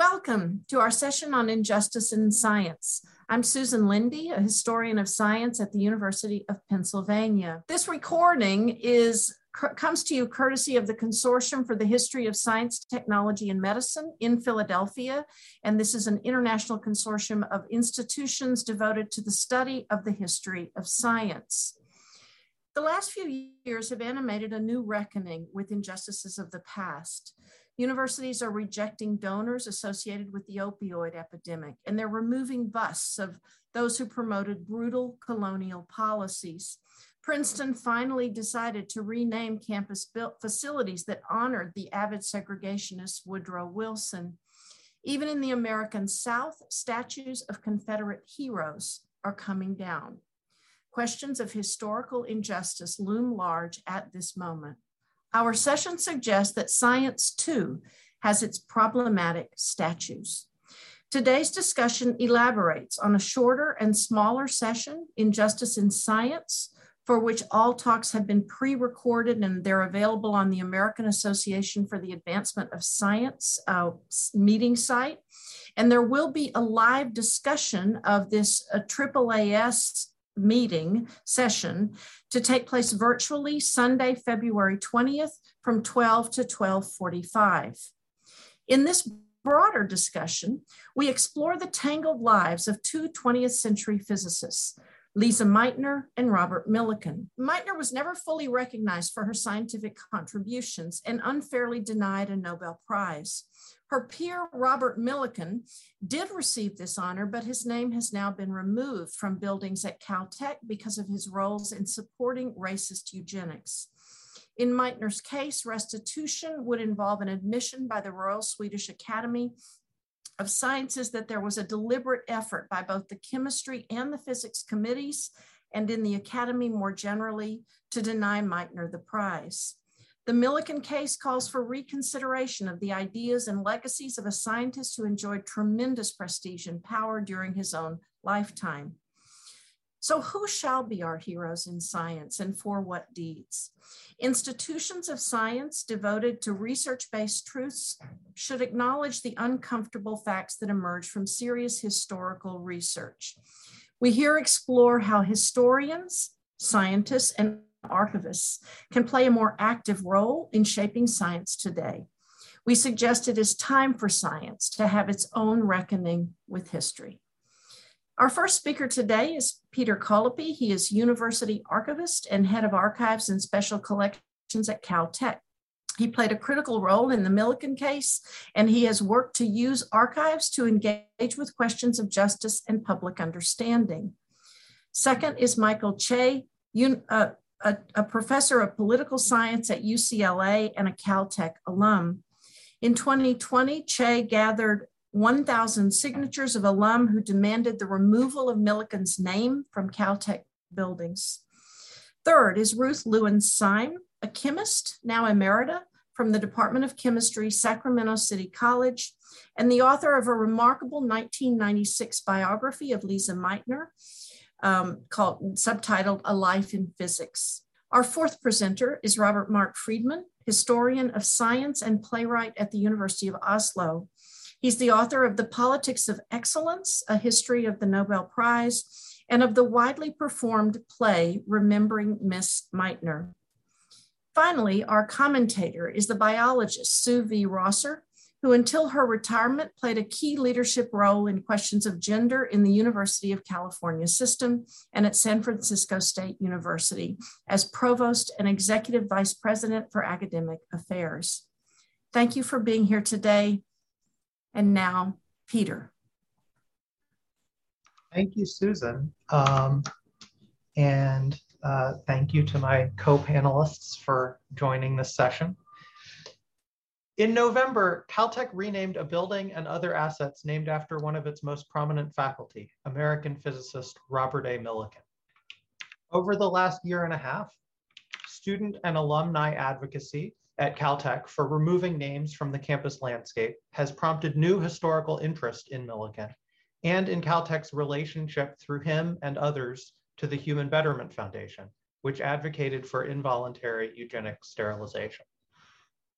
Welcome to our session on injustice in science. I'm Susan Lindee, a historian of science at the University of Pennsylvania. This recording is comes to you courtesy of the Consortium for the History of Science, Technology, and Medicine in Philadelphia. And this is an international consortium of institutions devoted to the study of the history of science. The last few years have animated a new reckoning with injustices of the past. Universities are rejecting donors associated with the opioid epidemic, and they're removing busts of those who promoted brutal colonial policies. Princeton finally decided to rename campus facilities that honored the avid segregationist Woodrow Wilson. Even in the American South, statues of Confederate heroes are coming down. Questions of historical injustice loom large at this moment. Our session suggests that science too has its problematic statues. Today's discussion elaborates on a shorter and smaller session, Injustice in Science, for which all talks have been pre-recorded and they're available on the American Association for the Advancement of Science uh, meeting site. And there will be a live discussion of this uh, AAAS meeting session to take place virtually Sunday, February 20th from 12 to 1245. In this broader discussion, we explore the tangled lives of two 20th century physicists, Lise Meitner and Robert Millikan. Meitner was never fully recognized for her scientific contributions and unfairly denied a Nobel Prize. Her peer, Robert Millikan, did receive this honor, but his name has now been removed from buildings at Caltech because of his roles in supporting racist eugenics. In Meitner's case, restitution would involve an admission by the Royal Swedish Academy of Sciences that there was a deliberate effort by both the chemistry and the physics committees, and in the Academy more generally, to deny Meitner the prize. The Millikan case calls for reconsideration of the ideas and legacies of a scientist who enjoyed tremendous prestige and power during his own lifetime. So, who shall be our heroes in science and for what deeds? Institutions of science devoted to research based truths should acknowledge the uncomfortable facts that emerge from serious historical research. We here explore how historians, scientists, and archivists can play a more active role in shaping science today. We suggest it is time for science to have its own reckoning with history. Our first speaker today is Peter Collopy. He is University Archivist and Head of Archives and Special Collections at Caltech. He played a critical role in the Millikan case, and he has worked to use archives to engage with questions of justice and public understanding. Second is Michael Chwe, uh, a, a professor of political science at UCLA and a Caltech alum. In 2020, Chwe gathered 1,000 signatures of alum who demanded the removal of Millikan's name from Caltech buildings. Third is Ruth Lewin Sime, a chemist, now emerita, from the Department of Chemistry, Sacramento City College, and the author of a remarkable 1996 biography of Lise Meitner um, called subtitled A Life in Physics. Our fourth presenter is Robert Marc Friedman, historian of science and playwright at the University of Oslo. He's the author of The Politics of Excellence, A History of the Nobel Prize, and of the widely performed play Remembering Miss Meitner. Finally, our commentator is the biologist Sue V. Rosser, who until her retirement played a key leadership role in questions of gender in the University of California system and at San Francisco State University as provost and executive vice president for academic affairs. Thank you for being here today. And now, Peter. Thank you, Susan. Um, and uh, thank you to my co-panelists for joining this session. In November, Caltech renamed a building and other assets named after one of its most prominent faculty, American physicist Robert A. Millikan. Over the last year and a half, student and alumni advocacy at Caltech for removing names from the campus landscape has prompted new historical interest in Millikan and in Caltech's relationship through him and others to the Human Betterment Foundation, which advocated for involuntary eugenic sterilization.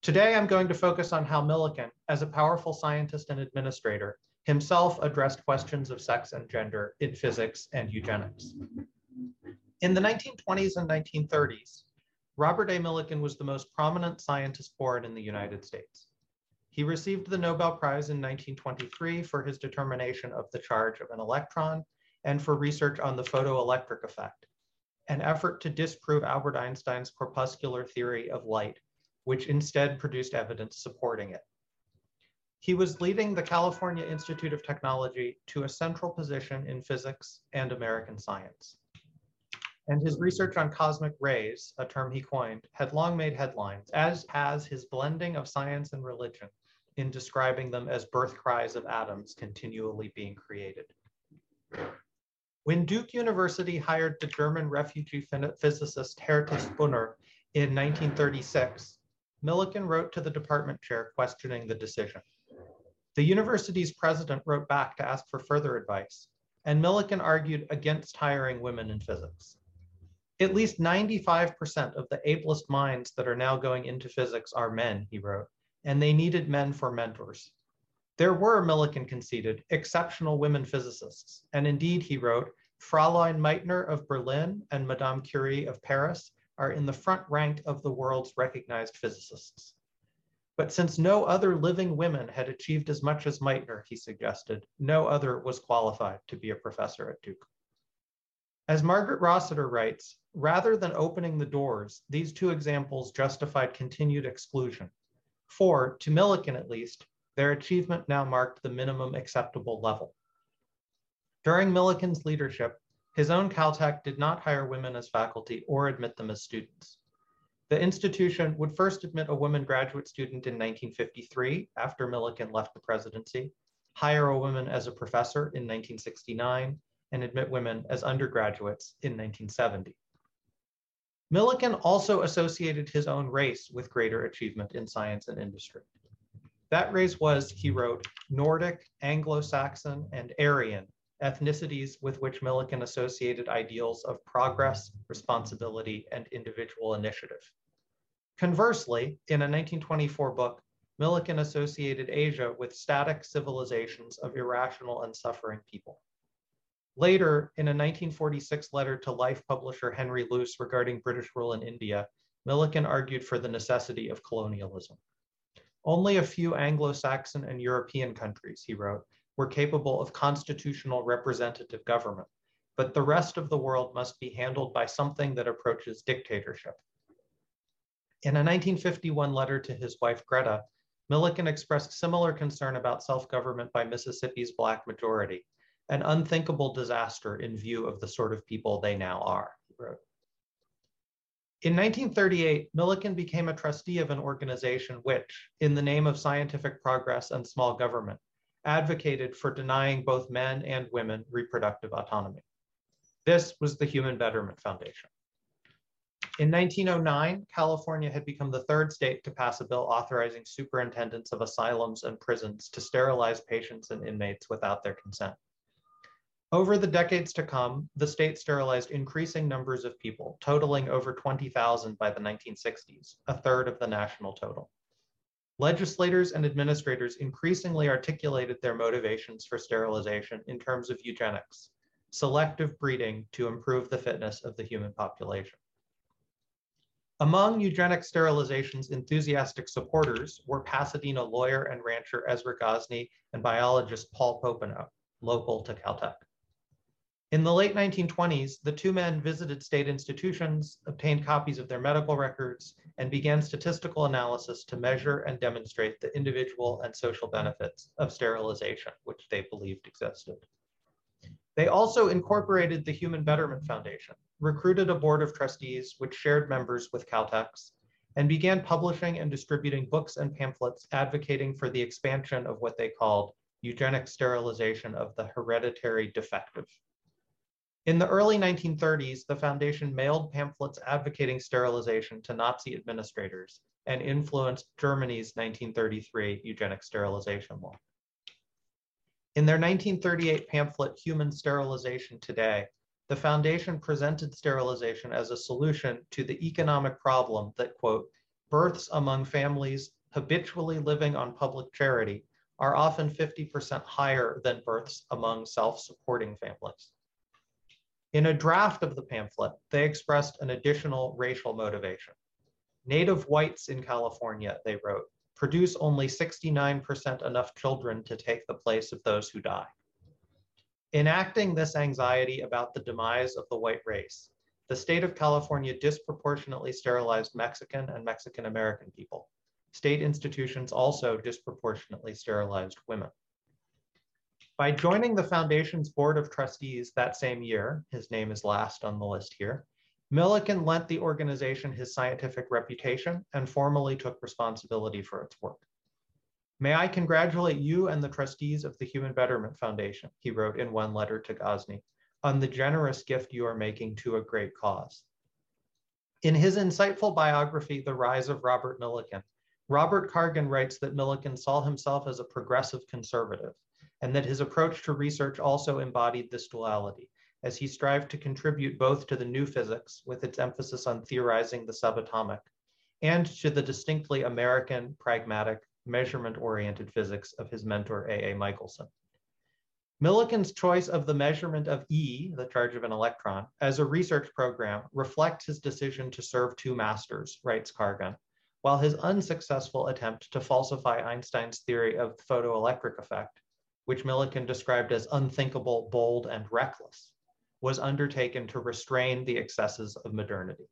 Today, I'm going to focus on how Millikan, as a powerful scientist and administrator, himself addressed questions of sex and gender in physics and eugenics. In the 1920s and 1930s, Robert A. Millikan was the most prominent scientist born in the United States. He received the Nobel Prize in 1923 for his determination of the charge of an electron and for research on the photoelectric effect, an effort to disprove Albert Einstein's corpuscular theory of light, which instead produced evidence supporting it. He was leading the California Institute of Technology to a central position in physics and American science. And his research on cosmic rays, a term he coined, had long made headlines, as has his blending of science and religion in describing them as birth cries of atoms continually being created. When Duke University hired the German refugee physicist Herta Sponer in 1936, Millikan wrote to the department chair questioning the decision. The university's president wrote back to ask for further advice, and Millikan argued against hiring women in physics. At least 95% of the ablest minds that are now going into physics are men, he wrote, and they needed men for mentors. There were, Millikan conceded, exceptional women physicists, and indeed, he wrote, Fraulein Meitner of Berlin and Madame Curie of Paris are in the front rank of the world's recognized physicists. But since no other living women had achieved as much as Meitner, he suggested, no other was qualified to be a professor at Duke. As Margaret Rossiter writes, rather than opening the doors, these two examples justified continued exclusion. For, to Millikan at least, their achievement now marked the minimum acceptable level. During Millikan's leadership, his own Caltech did not hire women as faculty or admit them as students. The institution would first admit a woman graduate student in 1953 after Millikan left the presidency, hire a woman as a professor in 1969, and admit women as undergraduates in 1970. Millikan also associated his own race with greater achievement in science and industry. That race was, he wrote, Nordic, Anglo-Saxon, and Aryan ethnicities with which Millikan associated ideals of progress, responsibility, and individual initiative. Conversely, in a 1924 book, Millikan associated Asia with static civilizations of irrational and suffering people. Later, in a 1946 letter to Life publisher Henry Luce regarding British rule in India, Millikan argued for the necessity of colonialism. Only a few Anglo-Saxon and European countries, he wrote, were capable of constitutional representative government, but the rest of the world must be handled by something that approaches dictatorship. In a 1951 letter to his wife Greta, Millikan expressed similar concern about self-government by Mississippi's Black majority, an unthinkable disaster in view of the sort of people they now are, he wrote. In 1938, Millikan became a trustee of an organization which, in the name of scientific progress and small government, advocated for denying both men and women reproductive autonomy. This was the Human Betterment Foundation. In 1909, California had become the third state to pass a bill authorizing superintendents of asylums and prisons to sterilize patients and inmates without their consent. Over the decades to come, the state sterilized increasing numbers of people, totaling over 20,000 by the 1960s, a third of the national total legislators and administrators increasingly articulated their motivations for sterilization in terms of eugenics, selective breeding to improve the fitness of the human population. Among eugenic sterilization's enthusiastic supporters were Pasadena lawyer and rancher Ezra Gosney and biologist Paul Popenoe, local to Caltech. In the late 1920s, the two men visited state institutions, obtained copies of their medical records, and began statistical analysis to measure and demonstrate the individual and social benefits of sterilization, which they believed existed. They also incorporated the Human Betterment Foundation, recruited a board of trustees which shared members with Caltech's, and began publishing and distributing books and pamphlets advocating for the expansion of what they called eugenic sterilization of the hereditary defective. In the early 1930s, the foundation mailed pamphlets advocating sterilization to Nazi administrators and influenced Germany's 1933 eugenic sterilization law. In their 1938 pamphlet, Human Sterilization Today, the foundation presented sterilization as a solution to the economic problem that, quote, births among families habitually living on public charity are often 50% higher than births among self-supporting families. In a draft of the pamphlet, they expressed an additional racial motivation. Native whites in California, they wrote, produce only 69% enough children to take the place of those who die. Enacting this anxiety about the demise of the white race, the state of California disproportionately sterilized Mexican and Mexican American people. State institutions also disproportionately sterilized women. By joining the foundation's board of trustees that same year, his name is last on the list here, Millikan lent the organization his scientific reputation and formally took responsibility for its work. May I congratulate you and the trustees of the Human Betterment Foundation, he wrote in one letter to Gosney, on the generous gift you are making to a great cause. In his insightful biography, The Rise of Robert Millikan, Robert Kargon writes that Millikan saw himself as a progressive conservative, and that his approach to research also embodied this duality, as he strived to contribute both to the new physics, with its emphasis on theorizing the subatomic, and to the distinctly American, pragmatic, measurement-oriented physics of his mentor, A.A. Michelson. Millikan's choice of the measurement of E, the charge of an electron, as a research program reflects his decision to serve two masters, writes Kargon, while his unsuccessful attempt to falsify Einstein's theory of the photoelectric effect, which Millikan described as unthinkable, bold, and reckless, was undertaken to restrain the excesses of modernity.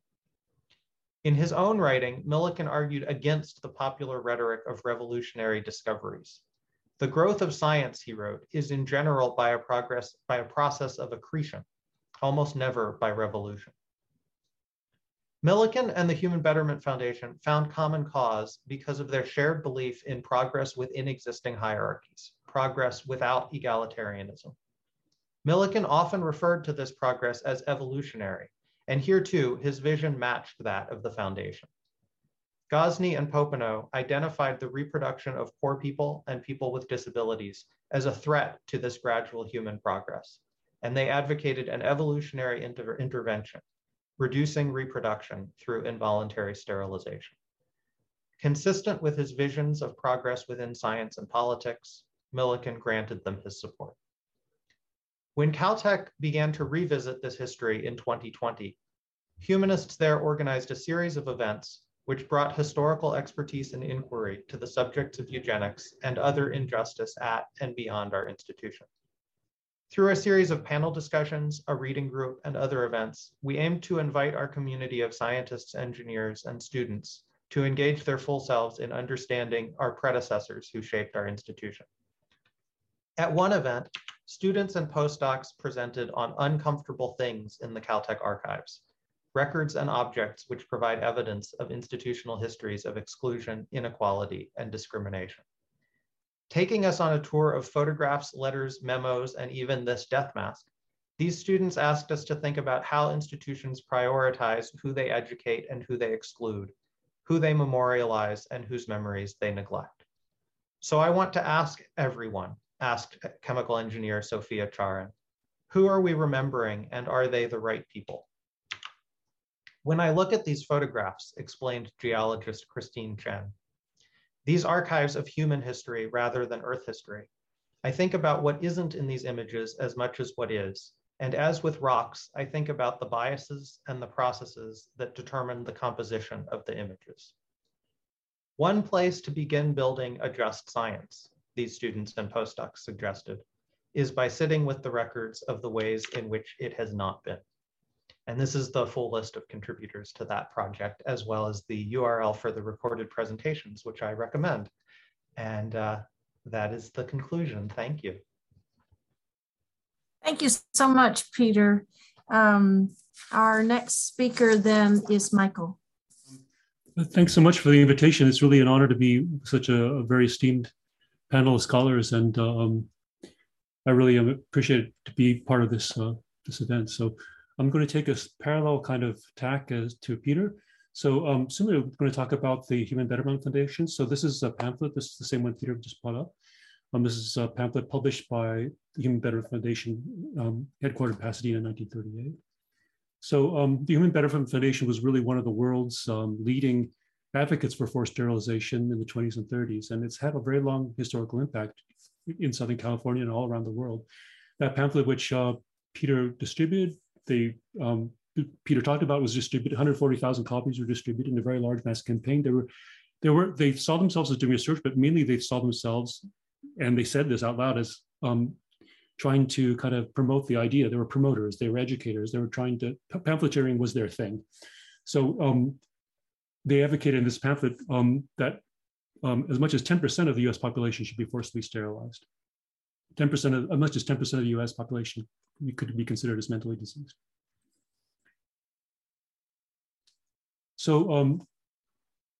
In his own writing, Millikan argued against the popular rhetoric of revolutionary discoveries. The growth of science, he wrote, is in general by a progress by a process of accretion, almost never by revolution. Millikan and the Human Betterment Foundation found common cause because of their shared belief in progress within existing hierarchies, progress without egalitarianism. Millikan often referred to this progress as evolutionary, and here too, his vision matched that of the foundation. Gosney and Popenoe identified the reproduction of poor people and people with disabilities as a threat to this gradual human progress, and they advocated an evolutionary inter intervention, reducing reproduction through involuntary sterilization. Consistent with his visions of progress within science and politics, Millikan granted them his support. When Caltech began to revisit this history in 2020, humanists there organized a series of events which brought historical expertise and inquiry to the subjects of eugenics and other injustice at and beyond our institution. Through a series of panel discussions, a reading group, and other events, we aim to invite our community of scientists, engineers, and students to engage their full selves in understanding our predecessors who shaped our institution. At one event, students and postdocs presented on uncomfortable things in the Caltech archives, records and objects which provide evidence of institutional histories of exclusion, inequality, and discrimination. Taking us on a tour of photographs, letters, memos, and even this death mask, these students asked us to think about how institutions prioritize who they educate and who they exclude, who they memorialize and whose memories they neglect. So I want to ask everyone, asked chemical engineer Sophia Charan. Who are we remembering and are they the right people? When I look at these photographs, explained geologist Christine Chen, these archives of human history rather than Earth history, I think about what isn't in these images as much as what is. And as with rocks, I think about the biases and the processes that determine the composition of the images. One place to begin building a just science these students and postdocs suggested, is by sitting with the records of the ways in which it has not been. And this is the full list of contributors to that project, as well as the URL for the recorded presentations, which I recommend. And uh, that is the conclusion. Thank you. Thank you so much, Peter. Um, our next speaker then is Michael. Thanks so much for the invitation. It's really an honor to be such a, a very esteemed panel of scholars, and um, I really appreciate to be part of this uh, this event. So I'm going to take a parallel kind of tack as to Peter. So um, similarly, we're going to talk about the Human Betterment Foundation. So this is a pamphlet. This is the same one Peter just brought up. Um, this is a pamphlet published by the Human Betterment Foundation, um, headquartered in Pasadena in 1938. So um, the Human Betterment Foundation was really one of the world's um, leading advocates for forced sterilization in the 20s and 30s, and it's had a very long historical impact in Southern California and all around the world. That pamphlet, which uh, Peter distributed, they um, Peter talked about was distributed. 140,000 copies were distributed in a very large mass campaign. They were, they were, they saw themselves as doing research, but mainly they saw themselves, and they said this out loud as um, trying to kind of promote the idea. They were promoters, they were educators, they were trying to, pamphleteering was their thing. So um, they advocated in this pamphlet um, that um, as much as 10% of the US population should be forcibly sterilized. 10% of, as much as 10% of the US population could be considered as mentally diseased. So um,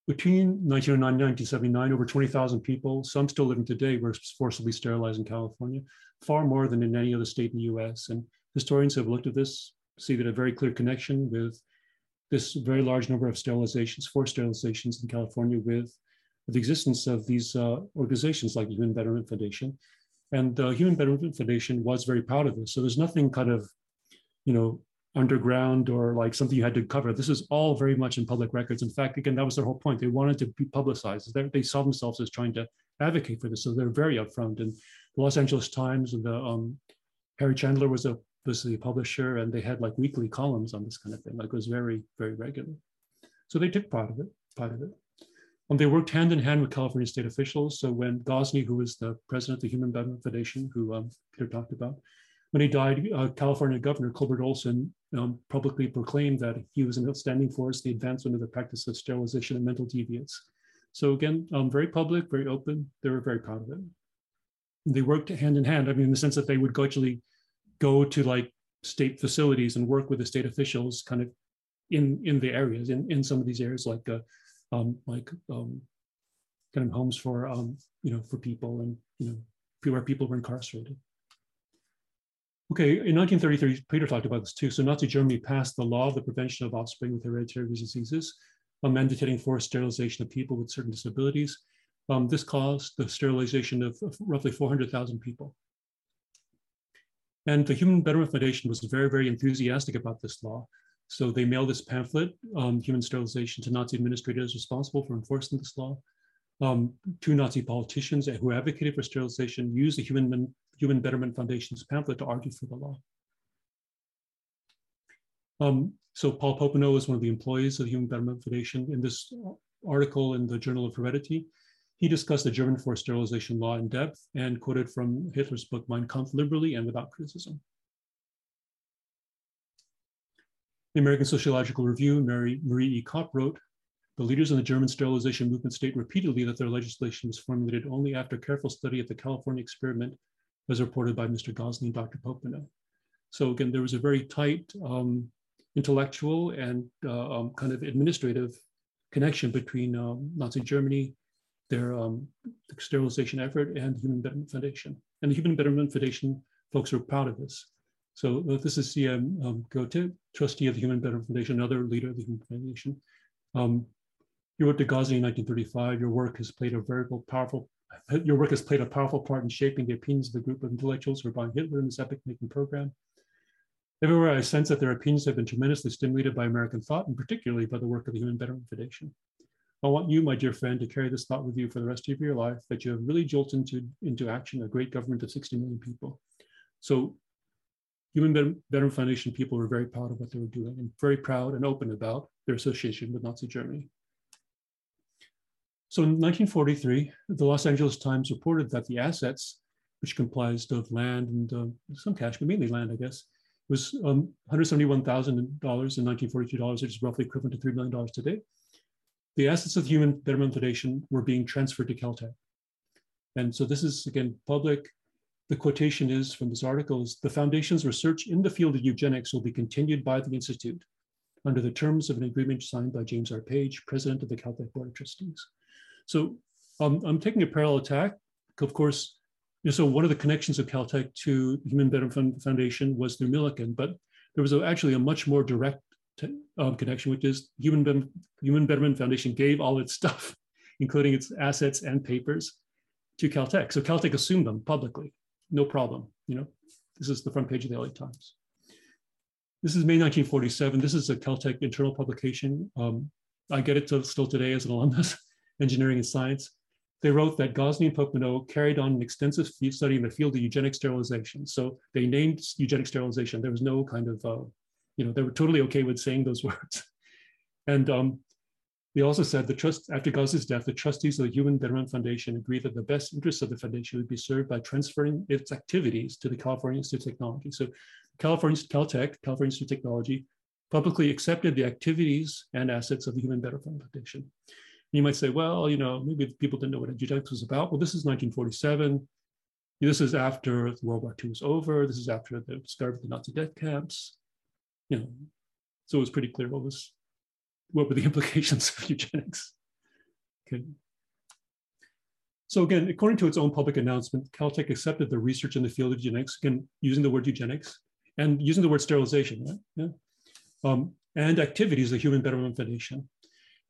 between 1909 and 1979, over 20,000 people, some still living today, were forcibly sterilized in California, far more than in any other state in the US. And historians have looked at this, see that a very clear connection with this very large number of sterilizations, forced sterilizations in California with the existence of these uh, organizations like the Human Betterment Foundation. And the Human Betterment Foundation was very proud of this. So there's nothing kind of, you know, underground or like something you had to cover. This is all very much in public records. In fact, again, that was their whole point. They wanted to be publicized. They, they saw themselves as trying to advocate for this. So they're very upfront. And the Los Angeles Times and the um, Harry Chandler was a was the publisher, and they had like weekly columns on this kind of thing. Like it was very very regular. So they took part of it. Part of it. Um, they worked hand in hand with California state officials. So when Gosney, who was the president of the Human Betterment Foundation, who um, Peter talked about, when he died, uh, California Governor Culbert Olson um, publicly proclaimed that he was an outstanding force the advancement of the practice of sterilization of mental deviants. So again, um, very public, very open. They were very proud of it. They worked hand in hand. I mean, in the sense that they would actually go to like state facilities and work with the state officials, kind of in in the areas, in in some of these areas, like uh, um, like um, kind of homes for um, you know for people and you know where people were incarcerated. Okay, in 1933, Peter talked about this too. So Nazi Germany passed the law of the prevention of offspring with hereditary diseases, mandating forced sterilization of people with certain disabilities. Um, this caused the sterilization of roughly 400,000 people. And the Human Betterment Foundation was very, very enthusiastic about this law. So they mailed this pamphlet, um, Human Sterilization, to Nazi administrators responsible for enforcing this law. Um, two Nazi politicians who advocated for sterilization used the Human, Human Betterment Foundation's pamphlet to argue for the law. Um, so Paul Popenoe is one of the employees of the Human Betterment Foundation. In this article in the Journal of Heredity, he discussed the German forced sterilization law in depth and quoted from Hitler's book Mein Kampf liberally and without criticism. The American Sociological Review, Mary, Marie E. Kopp wrote, the leaders in the German sterilization movement state repeatedly that their legislation was formulated only after careful study of the California experiment, as reported by Mr. Gosling and Dr. Popenoe. So again, there was a very tight um, intellectual and uh, um, kind of administrative connection between um, Nazi Germany, their um, sterilization effort, and the Human Betterment Foundation. And the Human Betterment Foundation folks are proud of this. So uh, this is CM um, Goethe, trustee of the Human Betterment Foundation, another leader of the Human Betterment Foundation. Um, you wrote to Gosney in 1935. Your work has played a very powerful. Your work has played a powerful part in shaping the opinions of the group of intellectuals who are behind Hitler in this epic-making program. Everywhere I sense that their opinions have been tremendously stimulated by American thought, and particularly by the work of the Human Betterment Foundation. I want you, my dear friend, to carry this thought with you for the rest of your life, that you have really jolted into, into action a great government of 60 million people. So Human Betterment Foundation people were very proud of what they were doing and very proud and open about their association with Nazi Germany. So in 1943, the Los Angeles Times reported that the assets, which comprised of land and uh, some cash, but mainly land, I guess, was um, $171,000 in 1942 dollars, which is roughly equivalent to $3 million today. The assets of the Human Betterment Foundation were being transferred to Caltech. And so this is, again, public the quotation is from this article is the foundation's research in the field of eugenics will be continued by the Institute under the terms of an agreement signed by James R. Page, president of the Caltech Board of Trustees. So um, I'm taking a parallel attack. Of course, so one of the connections of Caltech to the Human Betterment Foundation was through Millikan, but there was a, actually a much more direct um, connection, which is Human, Human Betterment Foundation gave all its stuff, including its assets and papers, to Caltech. So Caltech assumed them publicly no problem. You know, this is the front page of the LA Times. This is May 1947. This is a Caltech internal publication. Um, I get it to, still today as an alumnus, engineering and science. They wrote that Gosney and Pope carried on an extensive study in the field of eugenic sterilization. So they named eugenic sterilization. There was no kind of, uh, you know, they were totally okay with saying those words. And um, they also said the trust after Gauss's death, the trustees of the Human Betterment Foundation agreed that the best interests of the foundation would be served by transferring its activities to the California Institute of Technology. So California Caltech, California Institute of Technology, publicly accepted the activities and assets of the Human Betterment Foundation. You might say, well, you know, maybe people didn't know what eugenics was about. Well, this is 1947. This is after World War II was over. This is after the start of the Nazi death camps. You know, so it was pretty clear what was what were the implications of eugenics. Okay. So again, according to its own public announcement, Caltech accepted the research in the field of eugenics, again, using the word eugenics and using the word sterilization, right? yeah. um, and activities of the Human Betterment Foundation.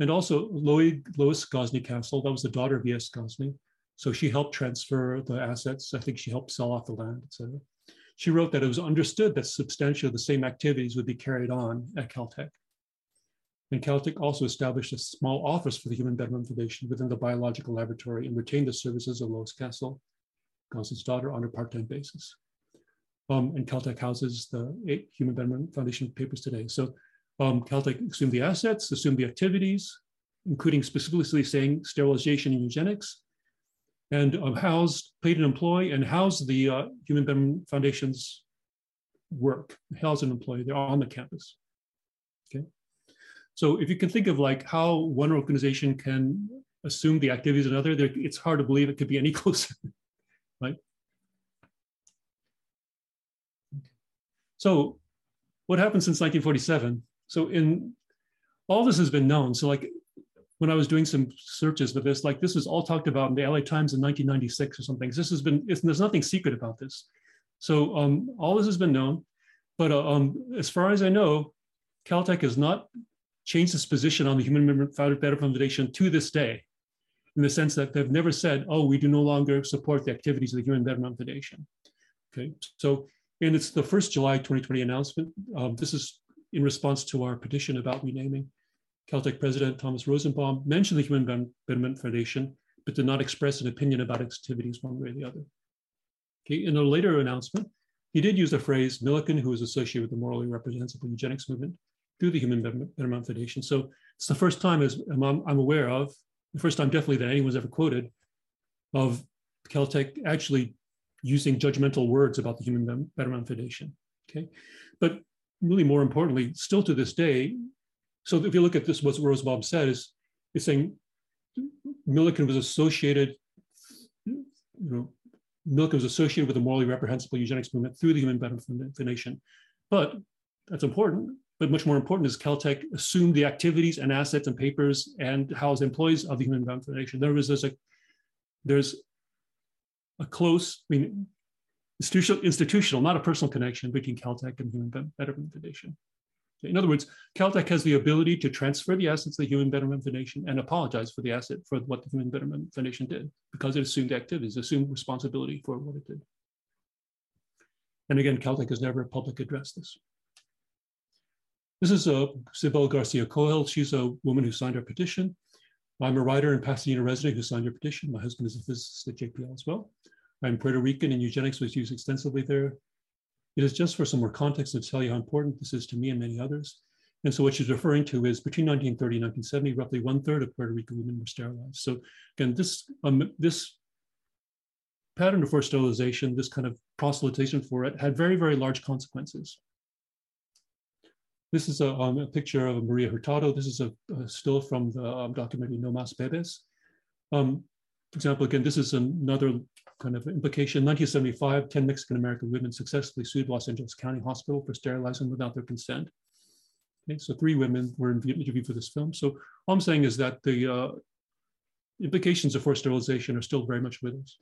And also Lois Gosney Castle, that was the daughter of E.S. Gosney. So she helped transfer the assets. I think she helped sell off the land, etc. She wrote that it was understood that substantially the same activities would be carried on at Caltech. And Caltech also established a small office for the Human Betterment Foundation within the biological laboratory and retained the services of Lois Castle, Gosney's daughter, on a part-time basis. Um, and Caltech houses the Human Betterment Foundation papers today. So um, Caltech assumed the assets, assumed the activities, including specifically saying sterilization and eugenics, and um, housed, paid an employee, and housed the uh, Human Betterment Foundation's work, housed an employee. They're on the campus. Okay. So if you can think of like how one organization can assume the activities of another, it's hard to believe it could be any closer, right? So what happened since 1947? So in all this has been known. So like when I was doing some searches for this, like this was all talked about in the LA Times in 1996 or something. This has been, there's nothing secret about this. So um, all this has been known, but uh, um, as far as I know, Caltech has not changed its position on the Human Betterment Foundation to this day, in the sense that they've never said, oh, we do no longer support the activities of the Human Betterment Foundation. Okay, so and it's the first July 2020 announcement. Um, this is in response to our petition about renaming. Caltech President Thomas Rosenbaum mentioned the Human Betterment Foundation, but did not express an opinion about its activities one way or the other. Okay, in a later announcement, he did use the phrase Millikan, who is associated with the morally reprehensible eugenics movement, through the Human Betterment Foundation. So it's the first time, as I'm, I'm aware of, the first time definitely that anyone's ever quoted of Caltech actually using judgmental words about the Human Betterment Foundation. Okay, but really more importantly, still to this day, so if you look at this, what Rosenbaum said is, it's saying Millikan was associated, you know, Millikan was associated with the morally reprehensible eugenics movement through the Human Betterment Foundation. But that's important. But much more important is Caltech assumed the activities and assets and papers and housed employees of the Human Betterment Foundation. There was there's a there's a close, I mean, institutional, institutional, not a personal connection between Caltech and Human Betterment Foundation. In other words, Caltech has the ability to transfer the assets of the Human Betterment Foundation and apologize for the asset for what the Human Betterment Foundation did because it assumed activities, assumed responsibility for what it did. And again, Caltech has never publicly addressed this. This is uh, Sybil Garcia Coel. She's a woman who signed our petition. I'm a writer and Pasadena resident who signed your petition. My husband is a physicist at JPL as well. I'm Puerto Rican and eugenics was used extensively there. It is just for some more context to tell you how important this is to me and many others. And so what she's referring to is between 1930 and 1970, roughly one third of Puerto Rican women were sterilized. So again, this, um, this pattern of forced sterilization, this kind of proselytization for it had very, very large consequences. This is a, um, a, picture of Maria Hurtado. This is a, a still from the um, documentary No Mas Bebes. Um, for example, again, this is another kind of implication. 1975, 10 Mexican American women successfully sued Los Angeles County Hospital for sterilizing without their consent. Okay, so three women were interviewed for this film. So all I'm saying is that the uh, implications of forced sterilization are still very much with us.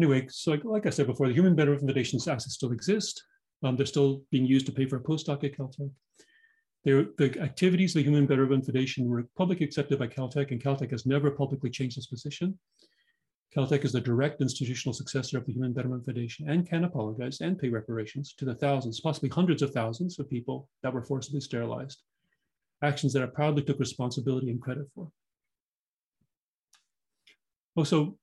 Anyway, so like, like I said before, the Human Betterment Foundation's assets still exist. Um, they're still being used to pay for a postdoc at Caltech. They're, the activities of the Human Betterment Foundation were publicly accepted by Caltech, and Caltech has never publicly changed its position. Caltech is the direct institutional successor of the Human Betterment Foundation and can apologize and pay reparations to the thousands, possibly hundreds of thousands of people that were forcibly sterilized actions that I proudly took responsibility and credit for. Oh, also,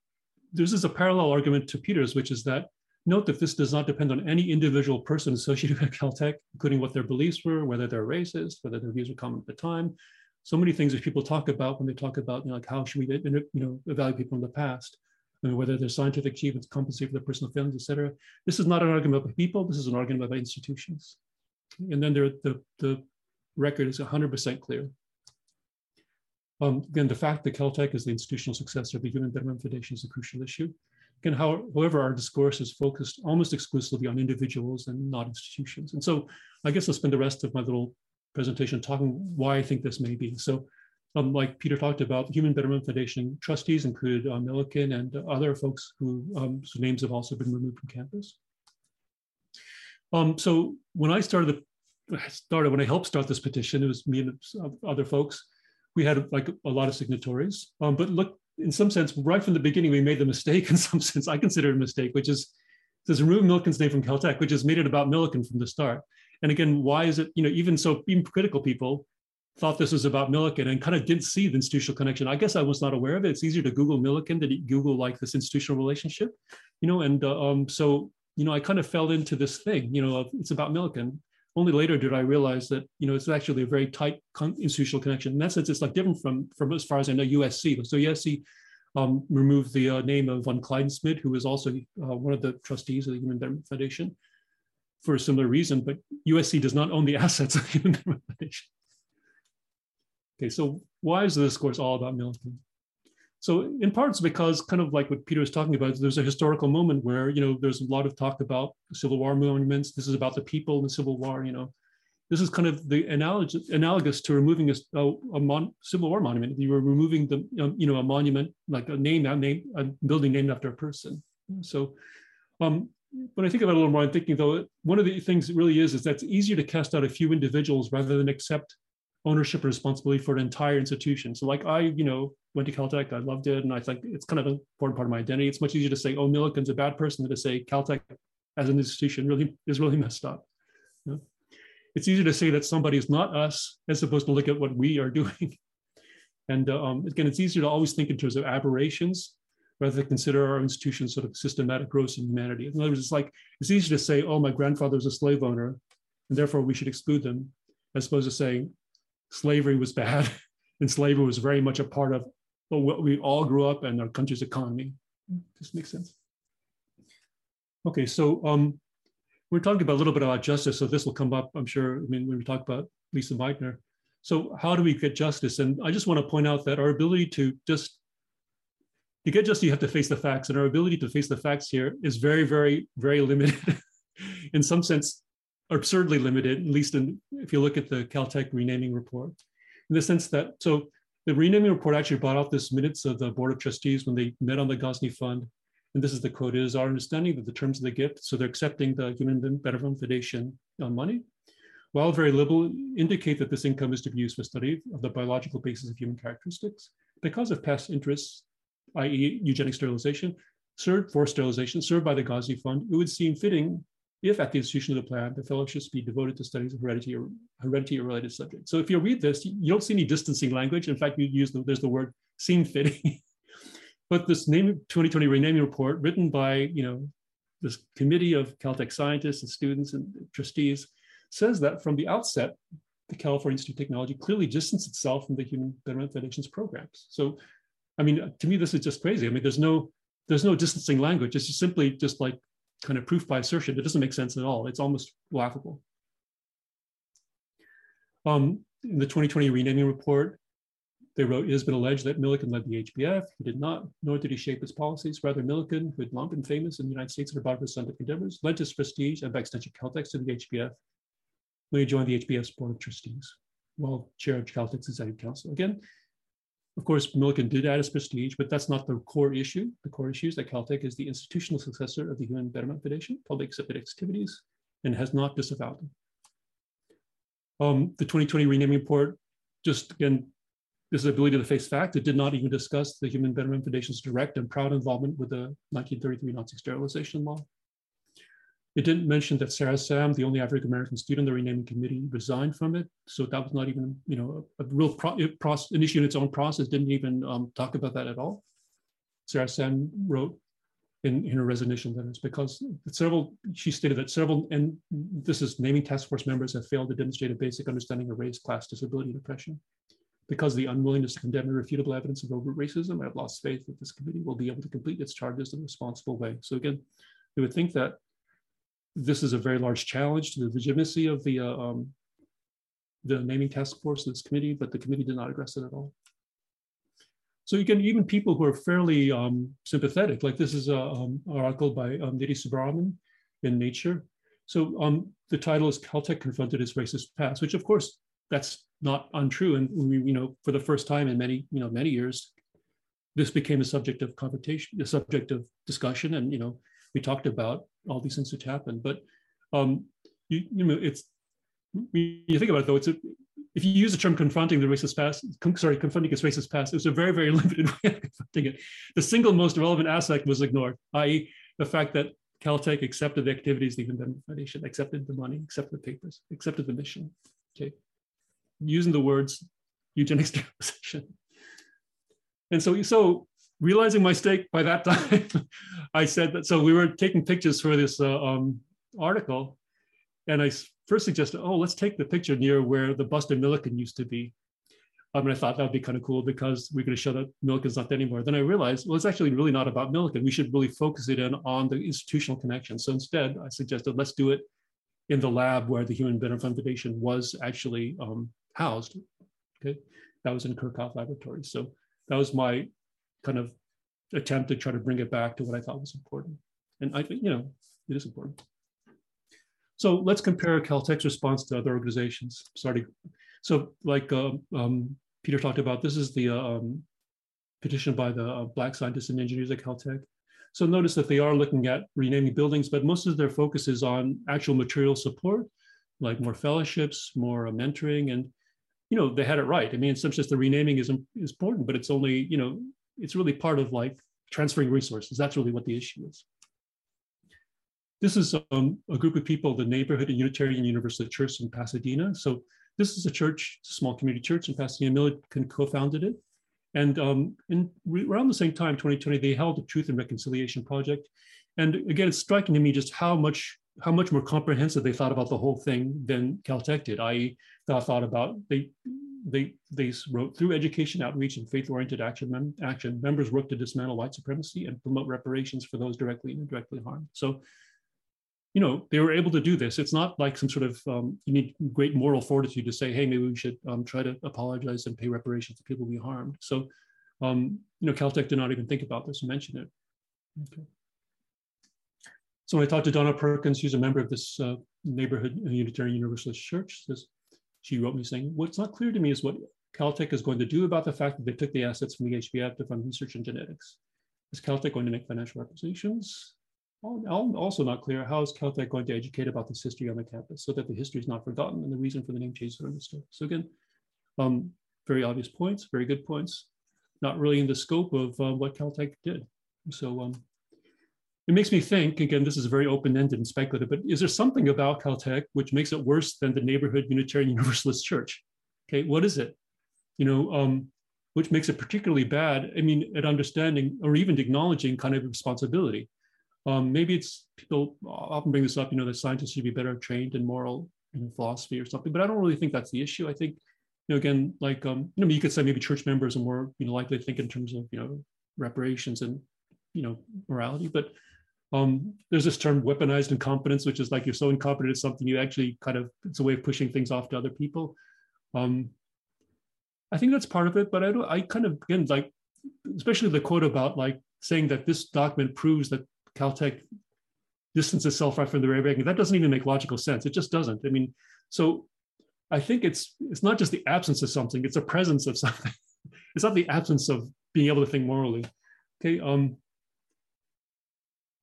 this is a parallel argument to Peter's, which is that note that this does not depend on any individual person associated with Caltech, including what their beliefs were, whether they're racist, whether their views were common at the time. So many things that people talk about when they talk about, you know, like how should we, you know, evaluate people in the past, I whether their scientific achievements compensate for their personal failings, et cetera. This is not an argument about people. This is an argument about institutions. And then there, the, the record is 100% clear. Um, again, the fact that Caltech is the institutional successor of the Human Betterment Foundation is a crucial issue. Again, how, however, our discourse is focused almost exclusively on individuals and not institutions. And so I guess I'll spend the rest of my little presentation talking why I think this may be. So um, like Peter talked about, the Human Betterment Foundation trustees included uh, Millikan and other folks um, whose names have also been removed from campus. Um, so when I started, the, started when I helped start this petition, it was me and other folks. We had like a lot of signatories, um, but look, in some sense, right from the beginning, we made the mistake. In some sense, I consider it a mistake, which is says remove Millikan's name from Caltech, which has made it about Millikan from the start. And again, why is it, you know, even so, even critical people thought this was about Millikan and kind of didn't see the institutional connection. I guess I was not aware of it. It's easier to Google Millikan than Google like this institutional relationship, you know, and uh, um, so, you know, I kind of fell into this thing, you know, it's about Millikan. Only later did I realize that, you know, it's actually a very tight institutional connection. In that sense, it's like different from, from as far as I know, USC. So USC um, removed the uh, name of von KleinSmid, who was also uh, one of the trustees of the Human Foundation for a similar reason, but USC does not own the assets of the Human Foundation. Okay, so why is this course all about Millikan? So in part it's because kind of like what Peter was talking about, there's a historical moment where, you know, there's a lot of talk about Civil War monuments. This is about the people in the Civil War, you know. This is kind of the analogous, analogous to removing a, a, a mon, Civil War monument. You were removing the, um, you know, a monument, like a name, a name, a building named after a person. So um, when I think about it a little more, I'm thinking though, one of the things it really is, is that it's easier to cast out a few individuals rather than accept ownership and responsibility for an entire institution. So like I, you know, went to Caltech, I loved it. And I think it's kind of an important part of my identity. It's much easier to say, oh, Millikan's a bad person than to say Caltech as an institution really is really messed up. You know? It's easier to say that somebody is not us as opposed to look at what we are doing. And uh, um, again, it's easier to always think in terms of aberrations rather than consider our institutions sort of systematic growth in humanity. In other words, it's like, it's easy to say, oh, my grandfather was a slave owner, and therefore we should exclude them, as opposed to saying, slavery was bad and slavery was very much a part of what we all grew up and our country's economy. This makes sense. Okay, so um, we're talking about a little bit about justice, so this will come up, I'm sure, I mean, when we talk about Lise Meitner. So how do we get justice? And I just want to point out that our ability to just, to get justice, you have to face the facts, and our ability to face the facts here is very, very, very limited. in some sense, absurdly limited, at least in, if you look at the Caltech renaming report, in the sense that, so the renaming report actually brought out this minutes of the Board of Trustees when they met on the Gosney Fund. And this is the quote, it is our understanding that the terms of the gift, so they're accepting the Human Betterment Foundation uh, money, while very liberal, indicate that this income is to be used for study of the biological basis of human characteristics. Because of past interests, i.e. eugenic sterilization, served for sterilization, served by the Gosney Fund, it would seem fitting if at the institution of the plan, the fellowships be devoted to studies of heredity or heredity or related subjects. So if you read this, you don't see any distancing language. In fact, you use the, there's the word seem fitting. but this name 2020 renaming report written by, you know, this committee of Caltech scientists and students and trustees says that from the outset, the California Institute of Technology clearly distanced itself from the Human Betterment Foundation's programs. So, I mean, to me, this is just crazy. I mean, there's no there's no distancing language. It's just simply just like kind of proof by assertion. It doesn't make sense at all. It's almost laughable. Um, in the 2020 renaming report, they wrote, it has been alleged that Millikan led the HBF. He did not, nor did he shape its policies. Rather, Millikan, who had long been famous in the United States bottom of scientific endeavors, lent his prestige and by extension Caltech's to the HBF when he joined the HBF's board of trustees while chair of Caltech's executive council. Again, of course, Millikan did add his prestige, but that's not the core issue. The core issue is that Caltech is the institutional successor of the Human Betterment Foundation, publicly accepted activities, and has not disavowed them. Um, the 2020 renaming report, just again, this is ability to face fact, it did not even discuss the Human Betterment Foundation's direct and proud involvement with the 1933 Nazi sterilization law. It didn't mention that Sarah Sam, the only African American student in the renaming committee, resigned from it. So that was not even, you know, a, a real pro, process, an issue its own process. Didn't even um, talk about that at all. Sarah Sam wrote in, in her resignation letters because several, she stated that several, and this is naming task force members have failed to demonstrate a basic understanding of race, class, disability, and oppression. Because of the unwillingness to condemn irrefutable evidence of overt racism, I have lost faith that this committee will be able to complete its charges in a responsible way. So again, we would think that this is a very large challenge to the legitimacy of the uh, um, the naming task force, this committee, but the committee did not address it at all. So you can even people who are fairly um, sympathetic, like this is a, um, article by um, Nidhi in Nature. So um, the title is Caltech confronted its racist past, which of course that's not untrue. And we, you know, for the first time in many, you know, many years, this became a subject of conversation, a subject of discussion. And, you know, we talked about all these things which happened. But, um, you, you know, it's, you think about it though, it's a, if you use the term confronting the racist past, sorry, confronting its racist past, it was a very, very limited way of confronting it. The single most relevant aspect was ignored, i.e., the fact that Caltech accepted the activities of the Foundation, accepted the money, accepted the papers, accepted the mission. Okay, using the words eugenics sterilization. And so, so realizing my mistake by that time, I said that. So we were taking pictures for this uh, um, article, and I first suggested, oh, let's take the picture near where the bust of Millikan used to be. I mean, I thought that would be kind of cool because we're going to show that Millikan's not there anymore. Then I realized, well, it's actually really not about Millikan. We should really focus it in on the institutional connection. So instead, I suggested let's do it in the lab where the Human Betterment Foundation was actually um, housed. Okay, that was in Kerckhoff Laboratories. So that was my kind of attempt to try to bring it back to what I thought was important. And I you know, it is important. So let's compare Caltech's response to other organizations. Sorry. So like uh, um, Peter talked about, this is the uh, um, petition by the uh, Black scientists and engineers at Caltech. So notice that they are looking at renaming buildings, but most of their focus is on actual material support, like more fellowships, more uh, mentoring, and you know, they had it right. I mean, in some sense, the renaming is, is important, but it's only, you know, it's really part of like transferring resources. That's really what the issue is. This is um, a group of people, the neighborhood and Unitarian Universalist Church in Pasadena. So this is a church, a small community church in Pasadena. Millikan co-founded it. And um, in, around the same time, 2020, they held a Truth and Reconciliation Project. And again, it's striking to me just how much how much more comprehensive they thought about the whole thing than Caltech did. I thought about they they they wrote through education outreach and faith-oriented action, mem action members work to dismantle white supremacy and promote reparations for those directly and indirectly harmed. So you know they were able to do this. It's not like some sort of um, you need great moral fortitude to say hey maybe we should um, try to apologize and pay reparations to people we harmed. So um, you know caltech did not even think about this and mention it. Okay. so when i talked to donna perkins who's a member of this uh, neighborhood unitarian universalist church says she wrote me saying, what's not clear to me is what Caltech is going to do about the fact that they took the assets from the HBF to fund research in genetics. Is Caltech going to make financial representations? Also not clear, how is Caltech going to educate about this history on the campus so that the history is not forgotten and the reason for the name change is understood? So again, um, very obvious points, very good points, not really in the scope of uh, what Caltech did. So um, it makes me think again this is very open-ended and speculative but is there something about caltech which makes it worse than the neighborhood unitarian universalist church? Okay what is it? You know um, which makes it particularly bad i mean at understanding or even acknowledging kind of responsibility. Um, maybe it's people often bring this up you know that scientists should be better trained in moral philosophy or something but i don't really think that's the issue. I think you know again like um, you know you could say maybe church members are more you know likely to think in terms of you know reparations and you know morality but um, there's this term weaponized incompetence, which is like you're so incompetent at something, you actually kind of, it's a way of pushing things off to other people. Um, I think that's part of it, but I don't, I kind of, again, like, especially the quote about like saying that this document proves that Caltech distances itself right from the very beginning, that doesn't even make logical sense. It just doesn't. I mean, so I think it's, it's not just the absence of something, it's a presence of something. it's not the absence of being able to think morally. Okay. Um,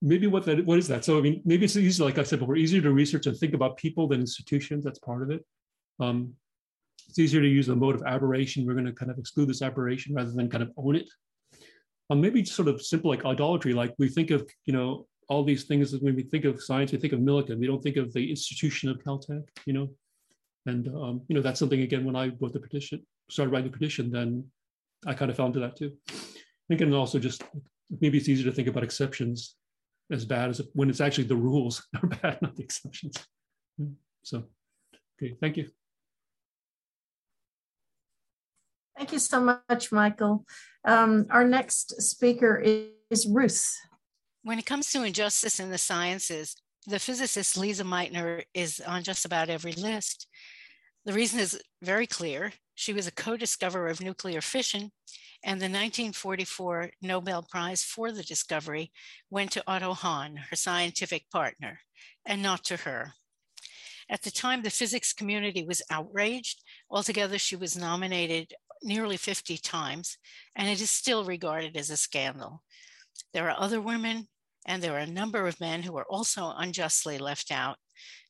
maybe what that what is that? So I mean, maybe it's easier, like I said before, easier to research and think about people than institutions. That's part of it. Um, it's easier to use the mode of aberration. We're going to kind of exclude this aberration rather than kind of own it. Um, maybe sort of simple like idolatry. Like we think of, you know, all these things when we think of science, we think of Millikan. We don't think of the institution of Caltech, you know. And um, you know that's something again when I wrote the petition, started writing the petition, then I kind of fell into that too. I think and also just maybe it's easier to think about exceptions as bad as when it's actually the rules are bad, not the exceptions. So, okay, thank you. Thank you so much, Michael. Um, our next speaker is, is Ruth. When it comes to injustice in the sciences, the physicist Lise Meitner is on just about every list. The reason is very clear. She was a co-discoverer of nuclear fission, and the 1944 Nobel Prize for the discovery went to Otto Hahn, her scientific partner, and not to her. At the time, the physics community was outraged. Altogether, she was nominated nearly 50 times, and it is still regarded as a scandal. There are other women, and there are a number of men who are also unjustly left out,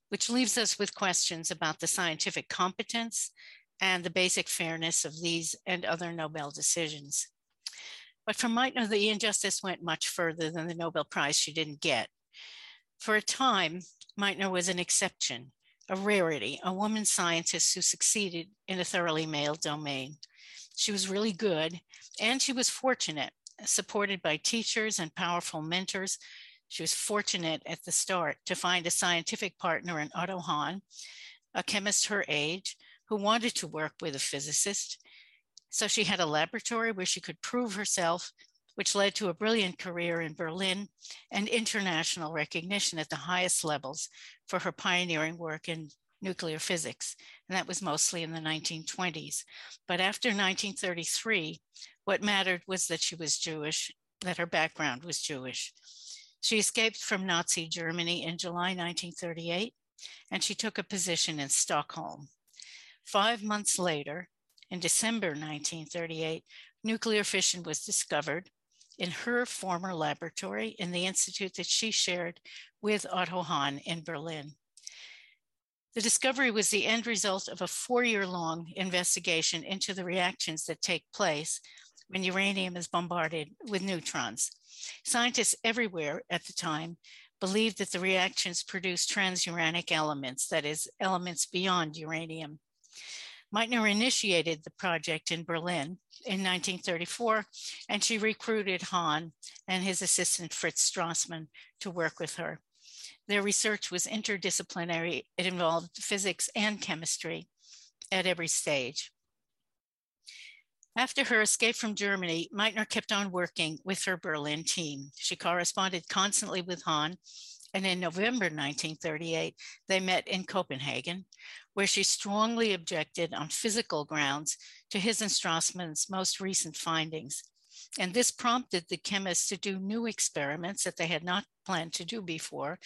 which leaves us with questions about the scientific competence and the basic fairness of these and other Nobel decisions. But for Meitner, the injustice went much further than the Nobel Prize she didn't get. For a time, Meitner was an exception, a rarity, a woman scientist who succeeded in a thoroughly male domain. She was really good, and she was fortunate, supported by teachers and powerful mentors. She was fortunate at the start to find a scientific partner in Otto Hahn, a chemist her age, who wanted to work with a physicist. So she had a laboratory where she could prove herself, which led to a brilliant career in Berlin and international recognition at the highest levels for her pioneering work in nuclear physics. And that was mostly in the 1920s. But after 1933, what mattered was that she was Jewish, that her background was Jewish. She escaped from Nazi Germany in July 1938, and she took a position in Stockholm. Five months later, in December 1938, nuclear fission was discovered in her former laboratory in the institute that she shared with Otto Hahn in Berlin. The discovery was the end result of a four year long investigation into the reactions that take place when uranium is bombarded with neutrons. Scientists everywhere at the time believed that the reactions produce transuranic elements, that is, elements beyond uranium. Meitner initiated the project in Berlin in 1934, and she recruited Hahn and his assistant Fritz Strassmann to work with her. Their research was interdisciplinary. It involved physics and chemistry at every stage. After her escape from Germany, Meitner kept on working with her Berlin team. She corresponded constantly with Hahn, and in November 1938, they met in Copenhagen, where she strongly objected on physical grounds to his and Strassmann's most recent findings. And this prompted the chemists to do new experiments that they had not planned to do before.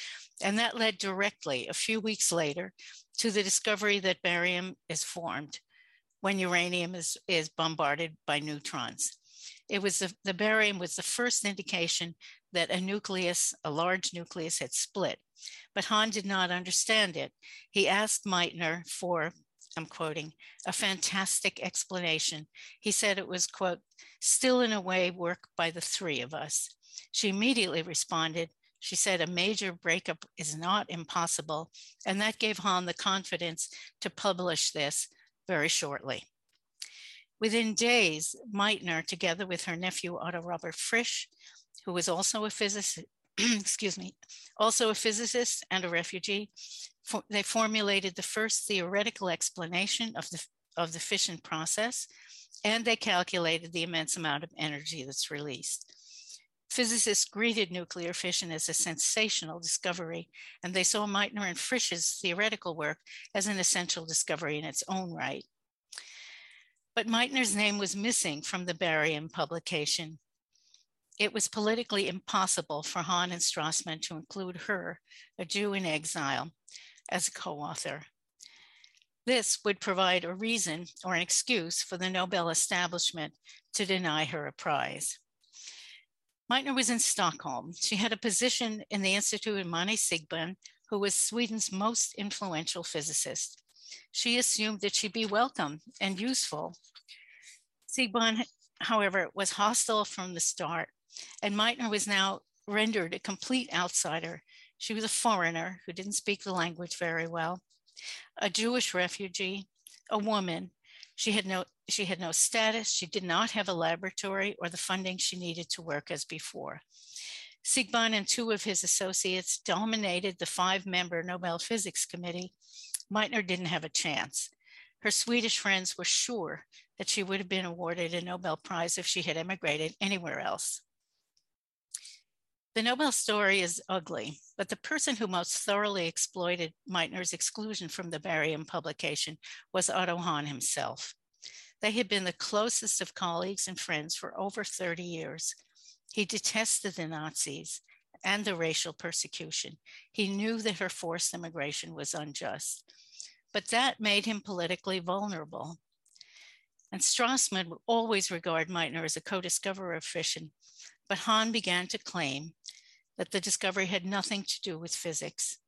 And that led directly, a few weeks later, to the discovery that barium is formed when uranium is, is bombarded by neutrons. It was the, the barium was the first indication that a nucleus, a large nucleus, had split. But Hahn did not understand it. He asked Meitner for, I'm quoting, a fantastic explanation. He said it was, quote, still in a way work by the three of us. She immediately responded, she said a major breakup is not impossible, and that gave Hahn the confidence to publish this very shortly. Within days, Meitner, together with her nephew Otto Robert Frisch, who was also a physicist, excuse me, also a physicist and a refugee, for, they formulated the first theoretical explanation of the, of the fission process, and they calculated the immense amount of energy that's released. Physicists greeted nuclear fission as a sensational discovery, and they saw Meitner and Frisch's theoretical work as an essential discovery in its own right. But Meitner's name was missing from the barium publication. It was politically impossible for Hahn and Strassmann to include her, a Jew in exile, as a co author. This would provide a reason or an excuse for the Nobel establishment to deny her a prize. Meitner was in Stockholm. She had a position in the Institute of Manne Siegbahn, who was Sweden's most influential physicist she assumed that she'd be welcome and useful. Siegbahn, however, was hostile from the start, and Meitner was now rendered a complete outsider. She was a foreigner who didn't speak the language very well, a Jewish refugee, a woman. She had no she had no status. She did not have a laboratory or the funding she needed to work as before. Siegbahn and two of his associates dominated the five member Nobel Physics Committee. Meitner didn't have a chance. Her Swedish friends were sure that she would have been awarded a Nobel Prize if she had emigrated anywhere else. The Nobel story is ugly, but the person who most thoroughly exploited Meitner's exclusion from the barium publication was Otto Hahn himself. They had been the closest of colleagues and friends for over 30 years. He detested the Nazis and the racial persecution. He knew that her forced immigration was unjust, but that made him politically vulnerable. And Strassmann would always regard Meitner as a co discoverer of fission, but Hahn began to claim that the discovery had nothing to do with physics.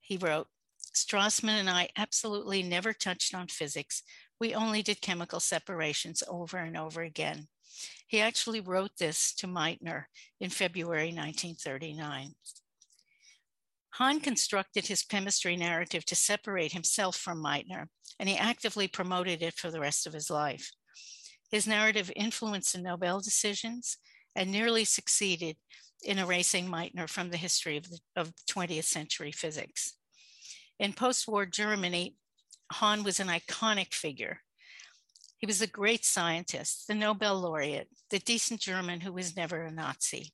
He wrote, Strassmann and I absolutely never touched on physics. We only did chemical separations over and over again. He actually wrote this to Meitner in February 1939. Hahn constructed his chemistry narrative to separate himself from Meitner, and he actively promoted it for the rest of his life. His narrative influenced the Nobel decisions and nearly succeeded in erasing Meitner from the history of, the, of 20th century physics. In post war Germany, Hahn was an iconic figure. He was a great scientist, the Nobel laureate, the decent German who was never a Nazi.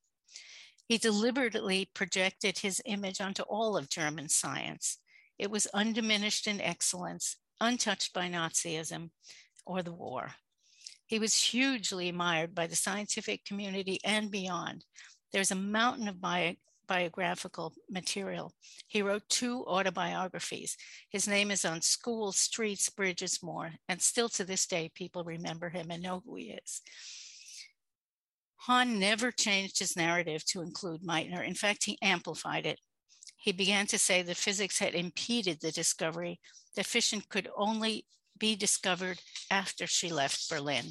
He deliberately projected his image onto all of German science. It was undiminished in excellence, untouched by Nazism or the war. He was hugely admired by the scientific community and beyond. There's a mountain of bio, biographical material. He wrote two autobiographies. His name is on schools, streets, bridges, more, and still to this day, people remember him and know who he is. Hahn never changed his narrative to include Meitner. In fact, he amplified it. He began to say that physics had impeded the discovery, that fission could only be discovered after she left Berlin.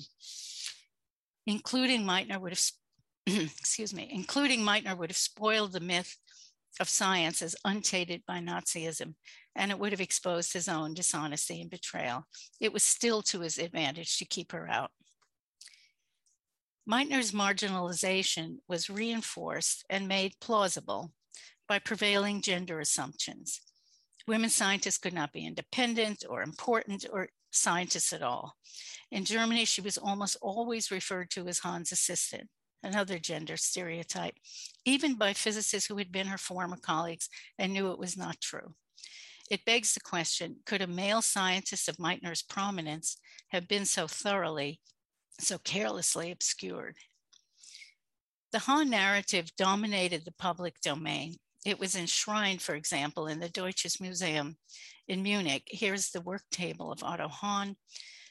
Including Meitner would have, excuse me, including Meitner would have spoiled the myth of science as untainted by Nazism, and it would have exposed his own dishonesty and betrayal. It was still to his advantage to keep her out. Meitner's marginalization was reinforced and made plausible by prevailing gender assumptions. Women scientists could not be independent or important or scientists at all. In Germany, she was almost always referred to as Hahn's assistant, another gender stereotype, even by physicists who had been her former colleagues and knew it was not true. It begs the question could a male scientist of Meitner's prominence have been so thoroughly, so carelessly obscured? The Hahn narrative dominated the public domain. It was enshrined, for example, in the Deutsches Museum in Munich. Here's the work table of Otto Hahn.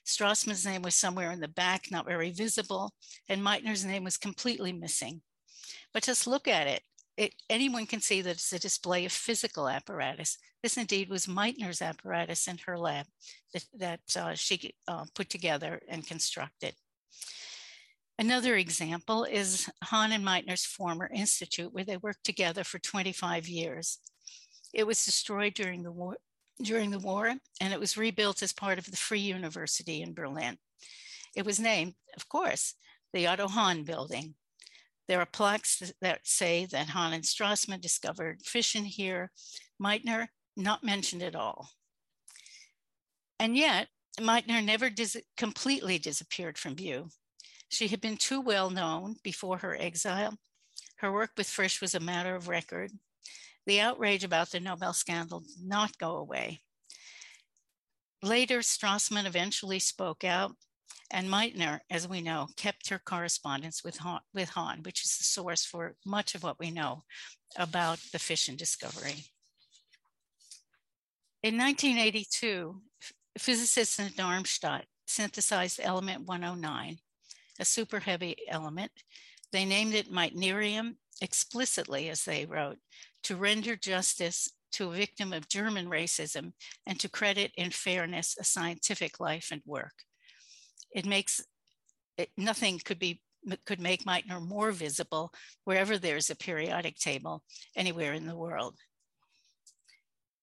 Strassmann's name was somewhere in the back, not very visible, and Meitner's name was completely missing. But just look at it. it anyone can see that it's a display of physical apparatus. This indeed was Meitner's apparatus in her lab that, that uh, she uh, put together and constructed. Another example is Hahn and Meitner's former institute, where they worked together for 25 years. It was destroyed during the war, during the war, and it was rebuilt as part of the Free University in Berlin. It was named, of course, the Otto Hahn Building. There are plaques that say that Hahn and Strassmann discovered fission here, Meitner not mentioned at all. And yet, Meitner never dis completely disappeared from view. She had been too well known before her exile. Her work with Frisch was a matter of record, the outrage about the Nobel scandal did not go away. Later, Strassmann eventually spoke out, and Meitner, as we know, kept her correspondence with Hahn, with Hahn, which is the source for much of what we know about the fission discovery. In 1982, physicists in Darmstadt synthesized element 109, a super heavy element. They named it meitnerium explicitly, as they wrote, to render justice to a victim of German racism and to credit in fairness a scientific life and work. It makes it, nothing could be could make Meitner more visible wherever there's a periodic table anywhere in the world.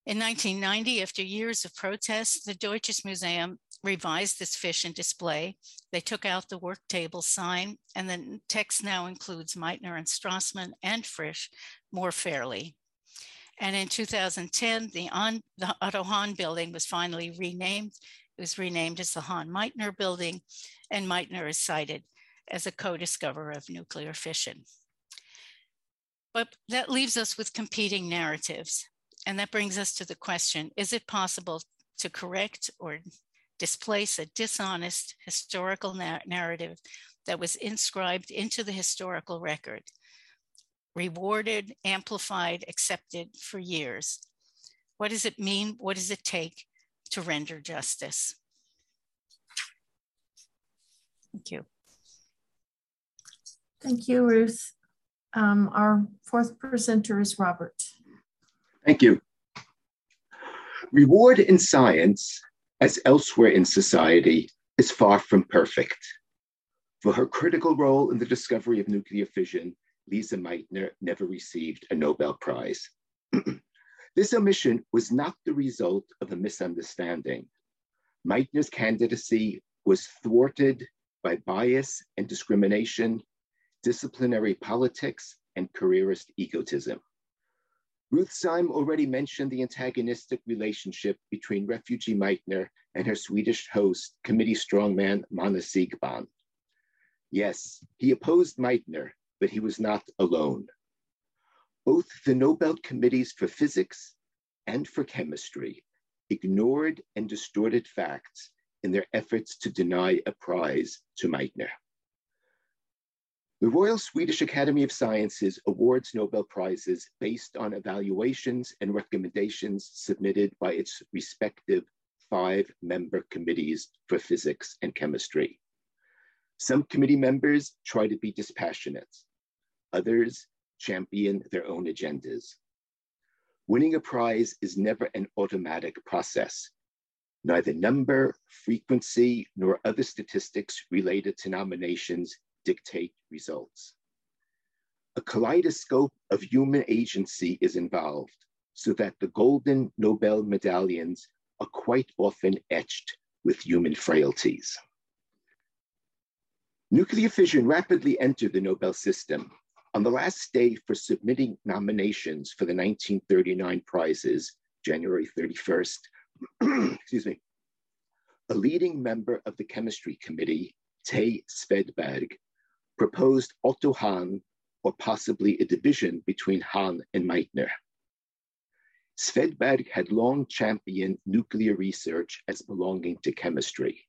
In 1990, after years of protests, the Deutsches Museum revised this Fission display. They took out the work table sign, and the text now includes Meitner and Strassmann and Frisch more fairly. And in 2010, the, on, the Otto Hahn building was finally renamed. It was renamed as the Hahn Meitner building, and Meitner is cited as a co-discoverer of nuclear fission. But that leaves us with competing narratives. And that brings us to the question, is it possible to correct or displace a dishonest historical na narrative that was inscribed into the historical record, rewarded, amplified, accepted for years? What does it mean? What does it take to render justice? Thank you. Thank you, Ruth. Um, our fourth presenter is Robert. Thank you. Reward in science, as elsewhere in society, is far from perfect. For her critical role in the discovery of nuclear fission, Lise Meitner never received a Nobel Prize. this omission was not the result of a misunderstanding. Meitner's candidacy was thwarted by bias and discrimination disciplinary politics, and careerist egotism. Ruth Sime already mentioned the antagonistic relationship between refugee Meitner and her Swedish host, committee strongman Manne Siegbahn. Yes, he opposed Meitner, but he was not alone. Both the Nobel committees for physics and for chemistry ignored and distorted facts in their efforts to deny a prize to Meitner. The Royal Swedish Academy of Sciences awards Nobel Prizes based on evaluations and recommendations submitted by its respective five member committees for physics and chemistry. Some committee members try to be dispassionate, others champion their own agendas. Winning a prize is never an automatic process. Neither number, frequency, nor other statistics related to nominations dictate results. A kaleidoscope of human agency is involved so that the golden Nobel medallions are quite often etched with human frailties. Nuclear fission rapidly entered the Nobel system. On the last day for submitting nominations for the 1939 prizes, January 31st, excuse me, a leading member of the chemistry committee, The Svedberg, proposed Otto Hahn, or possibly a division between Hahn and Meitner. Svedberg had long championed nuclear research as belonging to chemistry.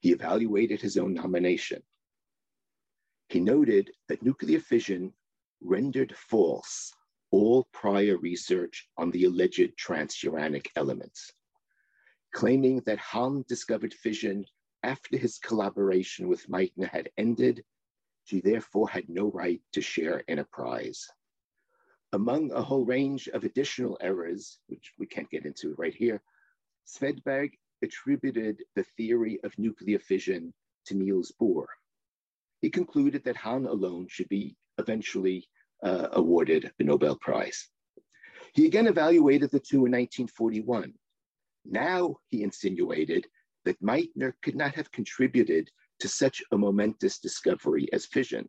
He evaluated his own nomination. He noted that nuclear fission rendered false all prior research on the alleged transuranic elements, claiming that Hahn discovered fission after his collaboration with Meitner had ended she therefore had no right to share in a prize. Among a whole range of additional errors, which we can't get into right here, Svedberg attributed the theory of nuclear fission to Niels Bohr. He concluded that Hahn alone should be eventually uh, awarded the Nobel Prize. He again evaluated the two in 1941. Now he insinuated that Meitner could not have contributed to such a momentous discovery as fission,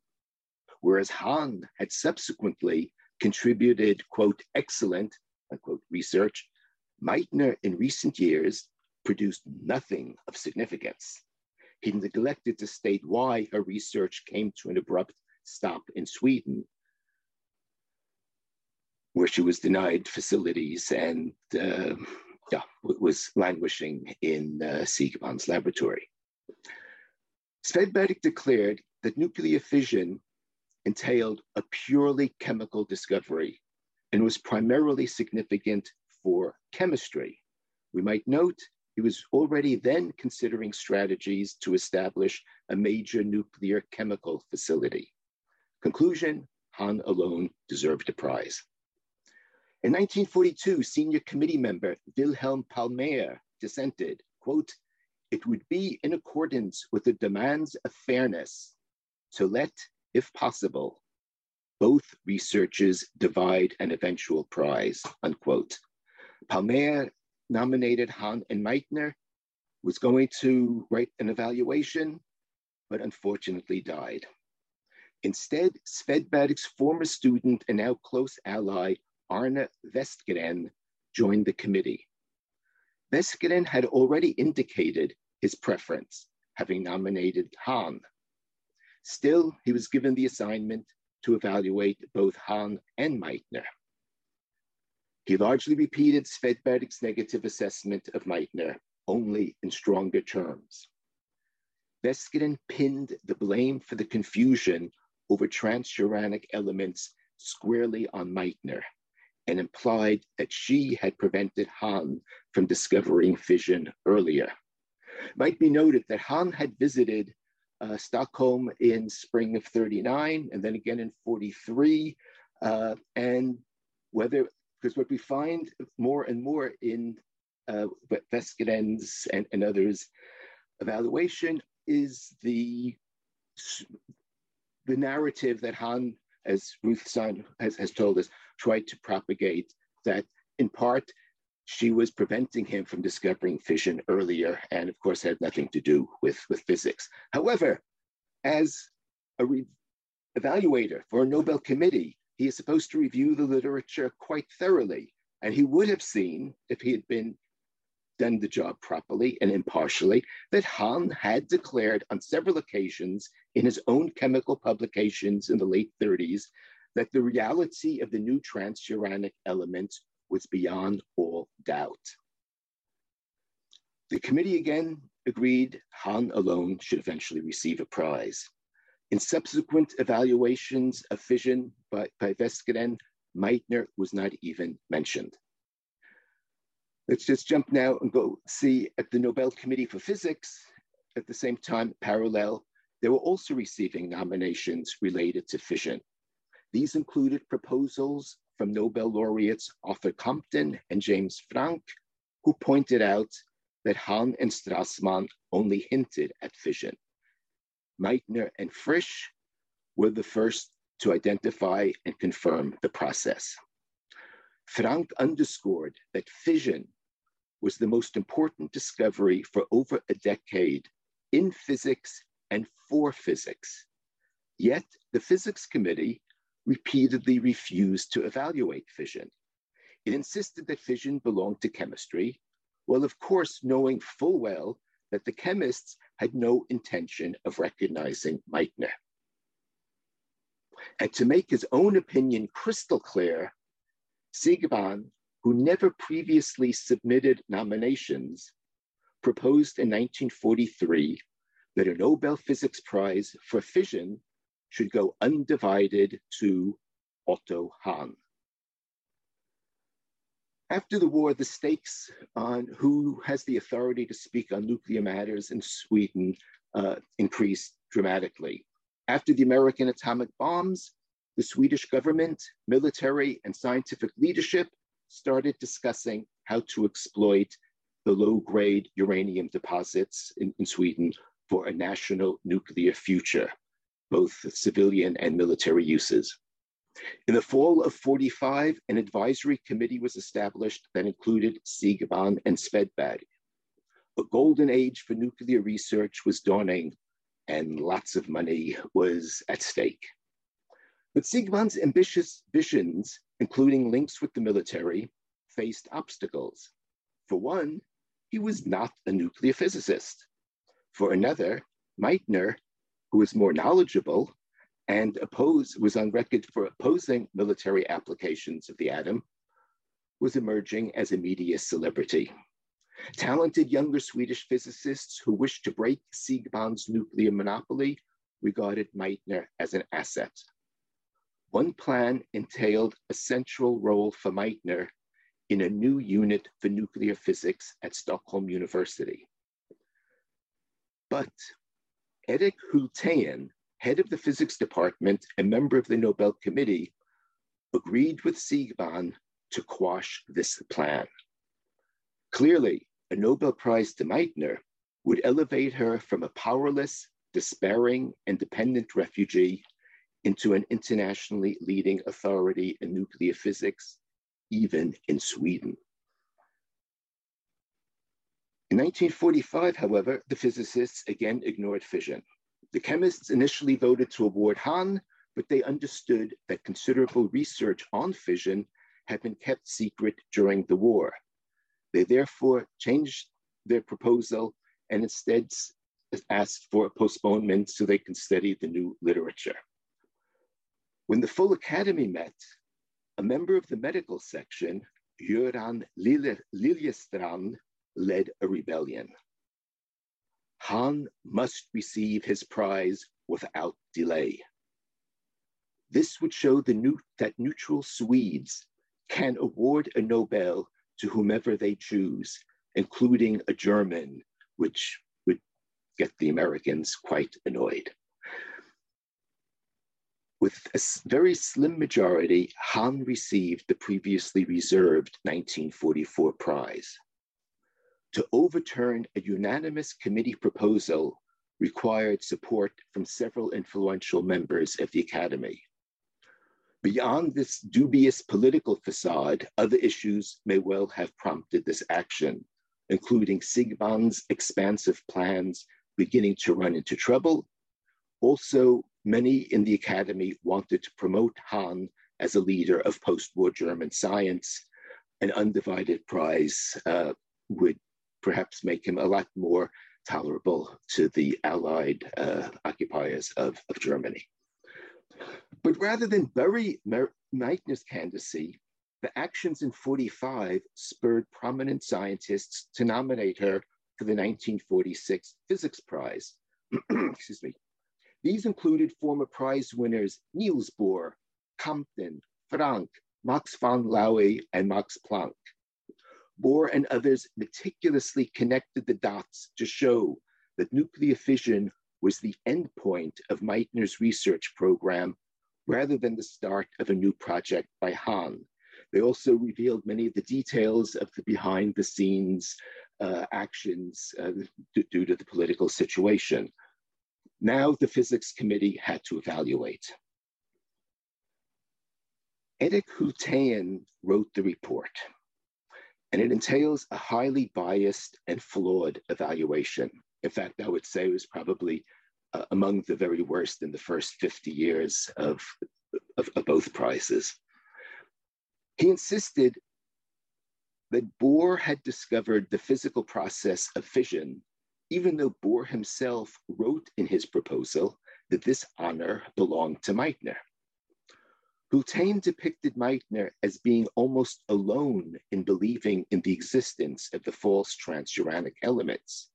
whereas Hahn had subsequently contributed, quote, excellent, unquote, research, Meitner in recent years produced nothing of significance. He neglected to state why her research came to an abrupt stop in Sweden, where she was denied facilities and uh, yeah, was languishing in uh, Siegbahn's laboratory. Svedberg declared that nuclear fission entailed a purely chemical discovery and was primarily significant for chemistry. We might note he was already then considering strategies to establish a major nuclear chemical facility. Conclusion, Hahn alone deserved a prize. In 1942, senior committee member Wilhelm Palmaer dissented, quote, it would be in accordance with the demands of fairness to let, if possible, both researchers divide an eventual prize, unquote. Palmaer nominated Hahn and Meitner, was going to write an evaluation, but unfortunately died. Instead, Svedberg's former student and now close ally, Arne Westgren, joined the committee. Westgren had already indicated his preference, having nominated Hahn. Still, he was given the assignment to evaluate both Hahn and Meitner. He largely repeated Svedberg's negative assessment of Meitner, only in stronger terms. Westgren pinned the blame for the confusion over transuranic elements squarely on Meitner and implied that she had prevented Hahn from discovering fission earlier. Might be noted that Hahn had visited uh, Stockholm in spring of 39 and then again in 43. Uh, and whether because what we find more and more in uh, Westgren's and, and others' evaluation is the the narrative that Hahn, as Ruth Stein has, has told us, tried to propagate that in part she was preventing him from discovering fission earlier and of course had nothing to do with, with physics. However, as a evaluator for a Nobel committee, he is supposed to review the literature quite thoroughly. And he would have seen, if he had been done the job properly and impartially, that Hahn had declared on several occasions in his own chemical publications in the late 30s that the reality of the new transuranic element was beyond all doubt. The committee again agreed Hahn alone should eventually receive a prize. In subsequent evaluations of fission by, by Westgren, Meitner was not even mentioned. Let's just jump now and go see at the Nobel Committee for Physics, at the same time, parallel, they were also receiving nominations related to fission. These included proposals from Nobel laureates Arthur Compton and James Franck, who pointed out that Hahn and Strassmann only hinted at fission. Meitner, and Frisch were the first to identify and confirm the process. Franck underscored that fission was the most important discovery for over a decade in physics and for physics. Yet the physics committee repeatedly refused to evaluate fission. It insisted that fission belonged to chemistry, while of course knowing full well that the chemists had no intention of recognizing Meitner. And to make his own opinion crystal clear, Siegbahn, who never previously submitted nominations, proposed in 1943 that a Nobel Physics Prize for fission should go undivided to Otto Hahn. After the war, the stakes on who has the authority to speak on nuclear matters in Sweden uh, increased dramatically. After the American atomic bombs, the Swedish government, military, and scientific leadership started discussing how to exploit the low grade uranium deposits in, in Sweden for a national nuclear future, both civilian and military uses. In the fall of 45, an advisory committee was established that included Siegbahn and Svedberg. A golden age for nuclear research was dawning and lots of money was at stake. But Siegbahn's ambitious visions, including links with the military, faced obstacles. For one, he was not a nuclear physicist. For another, Meitner, who was more knowledgeable, and oppose, was on record for opposing military applications of the atom, was emerging as a media celebrity. Talented younger Swedish physicists who wished to break Siegbahn's nuclear monopoly regarded Meitner as an asset. One plan entailed a central role for Meitner in a new unit for nuclear physics at Stockholm University. But Erik Hulthén head of the physics department and member of the Nobel Committee, agreed with Siegbahn to quash this plan. Clearly, a Nobel Prize to Meitner would elevate her from a powerless, despairing and dependent refugee into an internationally leading authority in nuclear physics, even in Sweden. In 1945, however, the physicists again ignored fission. The chemists initially voted to award Hahn, but they understood that considerable research on fission had been kept secret during the war. They therefore changed their proposal and instead asked for a postponement so they can study the new literature. When the full academy met, a member of the medical section, Göran Liljestrand, led a rebellion. Hahn must receive his prize without delay. This would show new, that neutral Swedes can award a Nobel to whomever they choose, including a German, which would get the Americans quite annoyed. With a very slim majority, Hahn received the previously reserved 1944 prize. To overturn a unanimous committee proposal required support from several influential members of the Academy. Beyond this dubious political facade, other issues may well have prompted this action, including Siegbahns's expansive plans beginning to run into trouble. Also, many in the Academy wanted to promote Hahn as a leader of post-war German science. An undivided prize uh, would perhaps make him a lot more tolerable to the Allied uh, occupiers of, of Germany. But rather than bury Meitner's candidacy, the actions in 45 spurred prominent scientists to nominate her for the 1946 Physics Prize. Excuse me. These included former prize winners Niels Bohr, Compton, Franck, Max von Laue, and Max Planck. Bohr and others meticulously connected the dots to show that nuclear fission was the endpoint of Meitner's research program rather than the start of a new project by Hahn. They also revealed many of the details of the behind the scenes uh, actions uh, due to the political situation. Now the physics committee had to evaluate. Erik Hulthén wrote the report and it entails a highly biased and flawed evaluation. In fact, I would say it was probably uh, among the very worst in the first 50 years of, of, of both prizes. He insisted that Bohr had discovered the physical process of fission, even though Bohr himself wrote in his proposal that this honor belonged to Meitner. Hulthén depicted Meitner as being almost alone in believing in the existence of the false transuranic elements.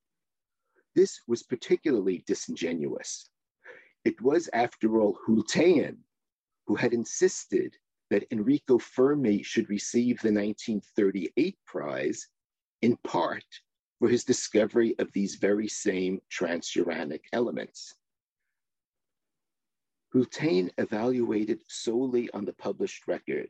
This was particularly disingenuous. It was, after all, Hulthén who had insisted that Enrico Fermi should receive the 1938 prize in part for his discovery of these very same transuranic elements. Hulthén evaluated solely on the published record,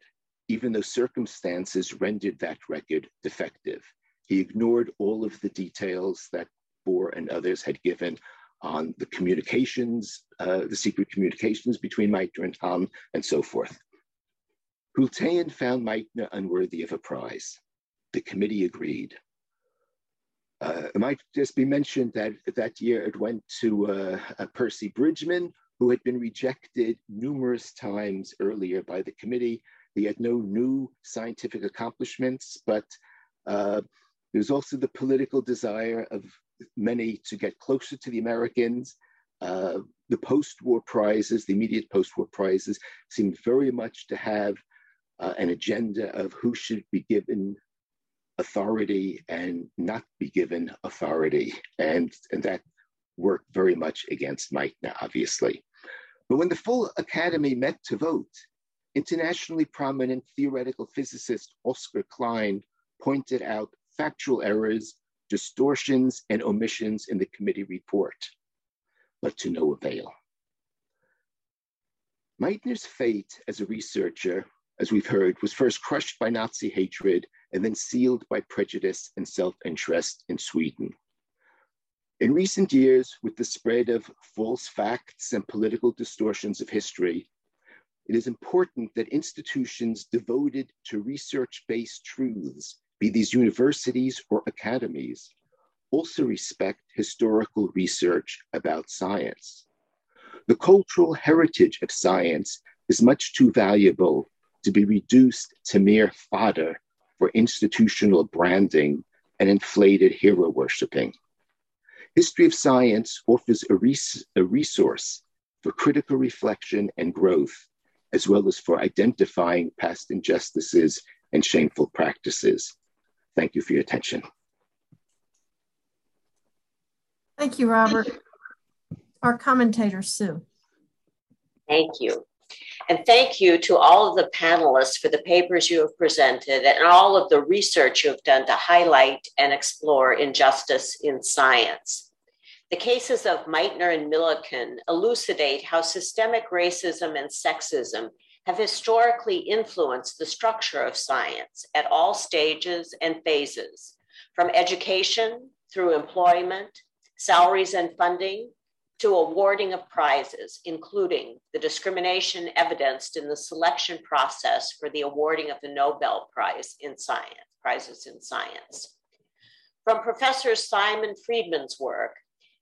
even though circumstances rendered that record defective. He ignored all of the details that Bohr and others had given on the communications, uh, the secret communications between Meitner and Hahn, and so forth. Hulthén found Meitner unworthy of a prize. The committee agreed. Uh, it might just be mentioned that that year it went to uh Percy Bridgman, who had been rejected numerous times earlier by the committee. He had no new scientific accomplishments, but uh, there's also the political desire of many to get closer to the Americans. Uh, the post-war prizes, the immediate post-war prizes, seemed very much to have uh, an agenda of who should be given authority and not be given authority, and, and that worked very much against Meitner, obviously. But when the full academy met to vote, internationally prominent theoretical physicist Oscar Klein pointed out factual errors, distortions, and omissions in the committee report, but to no avail. Meitner's fate as a researcher, as we've heard, was first crushed by Nazi hatred and then sealed by prejudice and self interest in Sweden. In recent years, with the spread of false facts and political distortions of history, it is important that institutions devoted to research-based truths, be these universities or academies, also respect historical research about science. The cultural heritage of science is much too valuable to be reduced to mere fodder for institutional branding and inflated hero worshiping. History of Science offers a, res- a resource for critical reflection and growth as well as for identifying past injustices and shameful practices. Thank you for your attention. Thank you, Robert. Our commentator, Sue. Thank you. And thank you to all of the panelists for the papers you have presented and all of the research you have done to highlight and explore injustice in science. The cases of Meitner and Millikan elucidate how systemic racism and sexism have historically influenced the structure of science at all stages and phases, from education through employment, salaries and funding, to awarding of prizes, including the discrimination evidenced in the selection process for the awarding of the Nobel Prize in Science, prizes in science. From Professor Simon Friedman's work,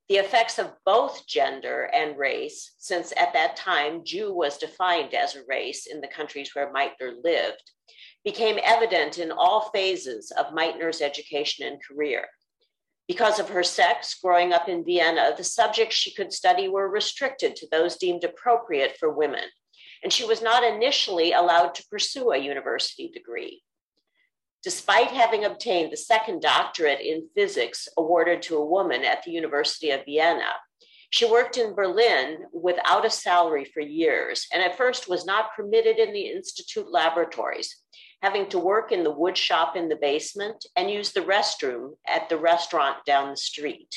the effects of both gender and race, since at that time Jew was defined as a race in the countries where Meitner lived, became evident in all phases of Meitner's education and career. Because of her sex, growing up in Vienna, the subjects she could study were restricted to those deemed appropriate for women, and she was not initially allowed to pursue a university degree. Despite having obtained the second doctorate in physics awarded to a woman at the University of Vienna, she worked in Berlin without a salary for years and at first was not permitted in the institute laboratories, having to work in the wood shop in the basement and use the restroom at the restaurant down the street.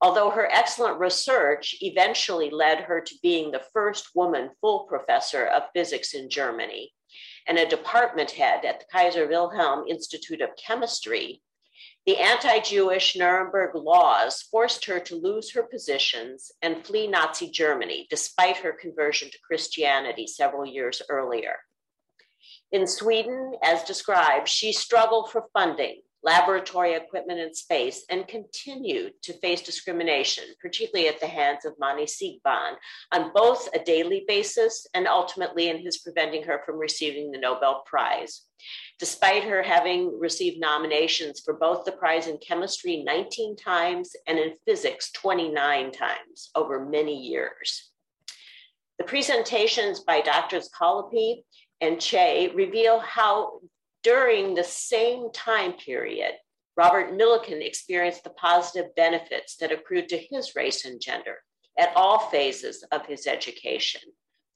Although her excellent research eventually led her to being the first woman full professor of physics in Germany, and a department head at the Kaiser Wilhelm Institute of Chemistry, the anti Jewish Nuremberg laws forced her to lose her positions and flee Nazi Germany, despite her conversion to Christianity several years earlier. In Sweden, as described, she struggled for funding laboratory equipment and space, and continued to face discrimination, particularly at the hands of Manne Siegbahn, on both a daily basis and ultimately in his preventing her from receiving the Nobel Prize. Despite her having received nominations for both the prize in chemistry 19 times and in physics 29 times over many years. The presentations by Drs. Collopy and Chwe reveal how during the same time period, Robert Millikan experienced the positive benefits that accrued to his race and gender at all phases of his education,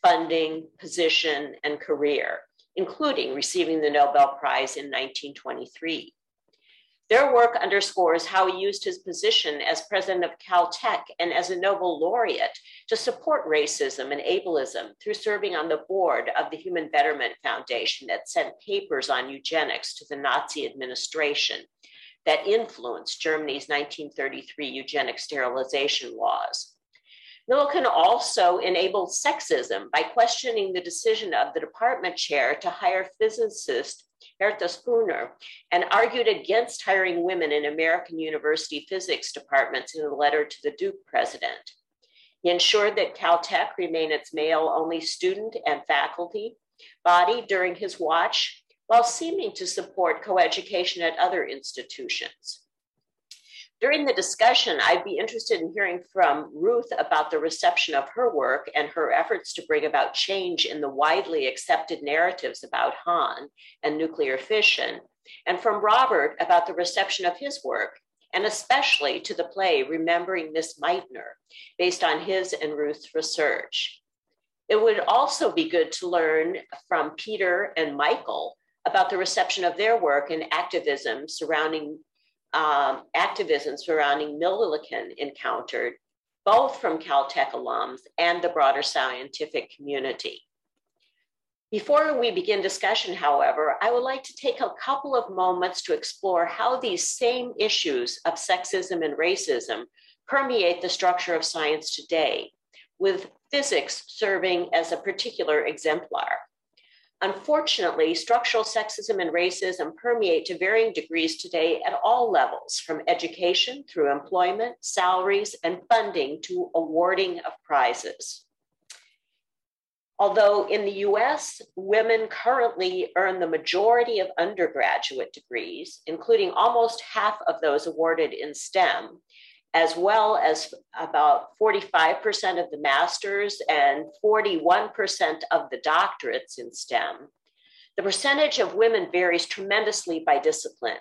funding, position, and career, including receiving the Nobel Prize in 1923. Their work underscores how he used his position as president of Caltech and as a Nobel laureate to support racism and ableism through serving on the board of the Human Betterment Foundation that sent papers on eugenics to the Nazi administration that influenced Germany's 1933 eugenic sterilization laws. Millikan also enabled sexism by questioning the decision of the department chair to hire physicist Herta Sponer, and argued against hiring women in American university physics departments in a letter to the Duke president. He ensured that Caltech remain its male only student and faculty body during his watch, while seeming to support coeducation at other institutions. During the discussion, I'd be interested in hearing from Ruth about the reception of her work and her efforts to bring about change in the widely accepted narratives about Hahn and nuclear fission, and from Robert about the reception of his work, and especially to the play Remembering Miss Meitner, based on his and Ruth's research. It would also be good to learn from Peter and Michael about the reception of their work and activism surrounding um, activism surrounding Millikan encountered, both from Caltech alums and the broader scientific community. Before we begin discussion, however, I would like to take a couple of moments to explore how these same issues of sexism and racism permeate the structure of science today, with physics serving as a particular exemplar. Unfortunately, structural sexism and racism permeate to varying degrees today at all levels, from education through employment, salaries, and funding to awarding of prizes. Although in the US, women currently earn the majority of undergraduate degrees, including almost half of those awarded in STEM, as well as about 45% of the masters and 41% of the doctorates in STEM, the percentage of women varies tremendously by discipline.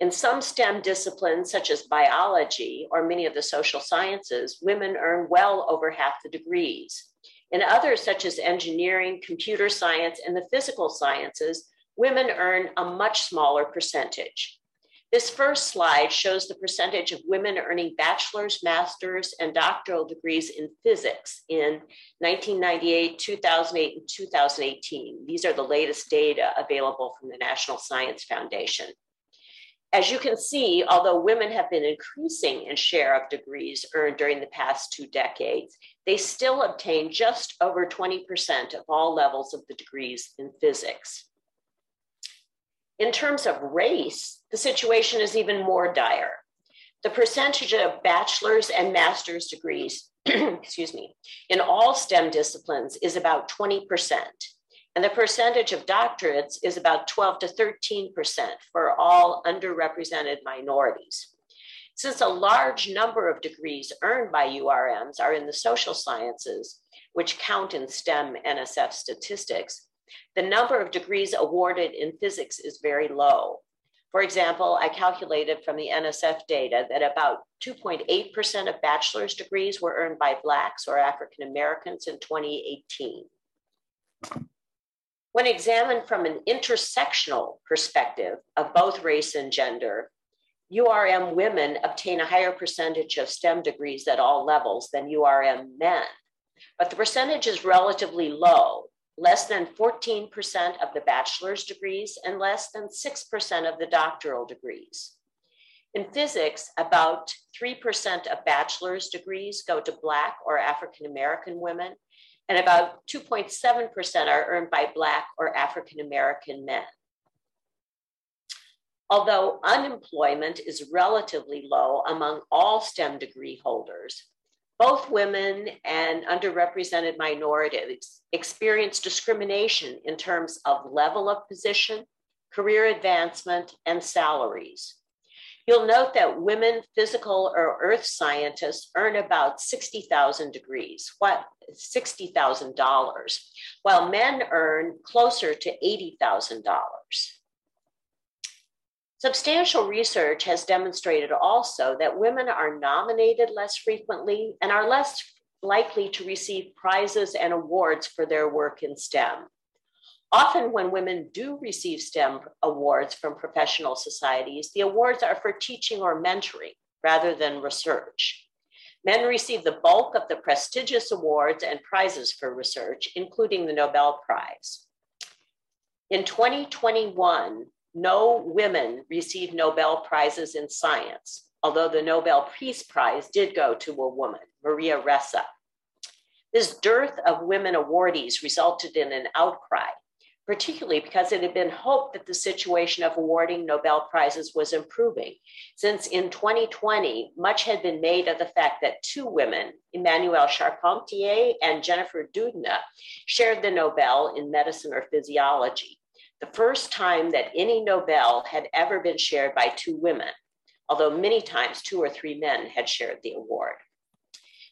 In some STEM disciplines, such as biology or many of the social sciences, women earn well over half the degrees. In others, such as engineering, computer science, and the physical sciences, women earn a much smaller percentage. This first slide shows the percentage of women earning bachelor's, master's, and doctoral degrees in physics in 1998, 2008, and 2018. These are the latest data available from the National Science Foundation. As you can see, although women have been increasing in share of degrees earned during the past two decades, they still obtain just over 20% of all levels of the degrees in physics. In terms of race, the situation is even more dire. The percentage of bachelor's and master's degrees, excuse me, in all STEM disciplines is about 20%. And the percentage of doctorates is about 12 to 13% for all underrepresented minorities. Since a large number of degrees earned by URMs are in the social sciences, which count in STEM NSF statistics, the number of degrees awarded in physics is very low. For example, I calculated from the NSF data that about 2.8% of bachelor's degrees were earned by Blacks or African Americans in 2018. When examined from an intersectional perspective of both race and gender, URM women obtain a higher percentage of STEM degrees at all levels than URM men. But the percentage is relatively low, less than 14% of the bachelor's degrees and less than 6% of the doctoral degrees. In physics, about 3% of bachelor's degrees go to Black or African American women, and about 2.7% are earned by Black or African American men. Although unemployment is relatively low among all STEM degree holders, both women and underrepresented minorities experience discrimination in terms of level of position, career advancement, and salaries. You'll note that women physical or earth scientists earn about 60,000 degrees, what $60,000, while men earn closer to $80,000. Substantial research has demonstrated also that women are nominated less frequently and are less likely to receive prizes and awards for their work in STEM. Often, when women do receive STEM awards from professional societies, the awards are for teaching or mentoring rather than research. Men receive the bulk of the prestigious awards and prizes for research, including the Nobel Prize. In 2021, no women received Nobel Prizes in science, although the Nobel Peace Prize did go to a woman, Maria Ressa. This dearth of women awardees resulted in an outcry, particularly because it had been hoped that the situation of awarding Nobel Prizes was improving, since in 2020, much had been made of the fact that two women, Emmanuelle Charpentier and Jennifer Doudna, shared the Nobel in medicine or physiology the first time that any Nobel had ever been shared by two women, although many times two or three men had shared the award.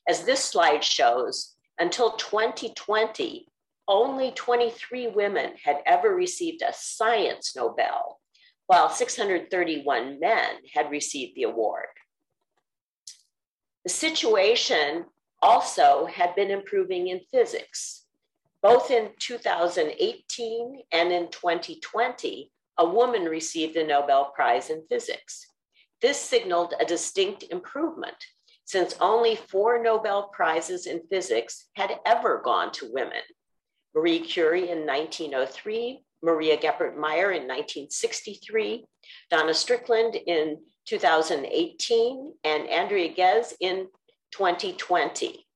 As this slide shows, until 2020, only 23 women had ever received a science Nobel, while 631 men had received the award. The situation also had been improving in physics. Both in 2018 and in 2020, a woman received a Nobel Prize in physics. This signaled a distinct improvement since only four Nobel Prizes in physics had ever gone to women Marie Curie in 1903, Maria Goeppert Mayer in 1963, Donna Strickland in 2018, and Andrea Ghez in 2020.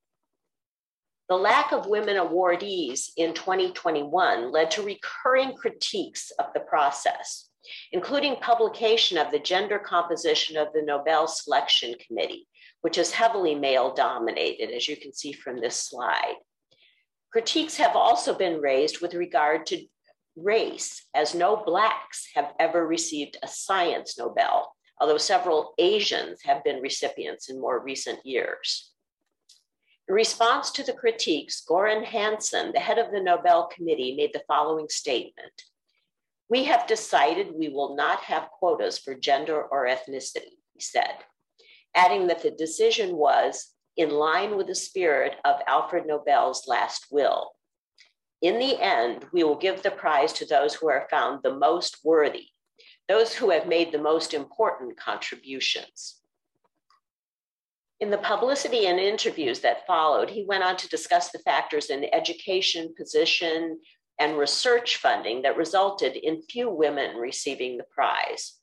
The lack of women awardees in 2021 led to recurring critiques of the process, including publication of the gender composition of the Nobel Selection Committee, which is heavily male dominated, as you can see from this slide. Critiques have also been raised with regard to race, as no Blacks have ever received a science Nobel, although several Asians have been recipients in more recent years. In response to the critiques, Göran Hansson, the head of the Nobel Committee, made the following statement. We have decided we will not have quotas for gender or ethnicity, he said, adding that the decision was in line with the spirit of Alfred Nobel's last will. In the end, we will give the prize to those who are found the most worthy, those who have made the most important contributions. In the publicity and interviews that followed, he went on to discuss the factors in education, position, and research funding that resulted in few women receiving the prize.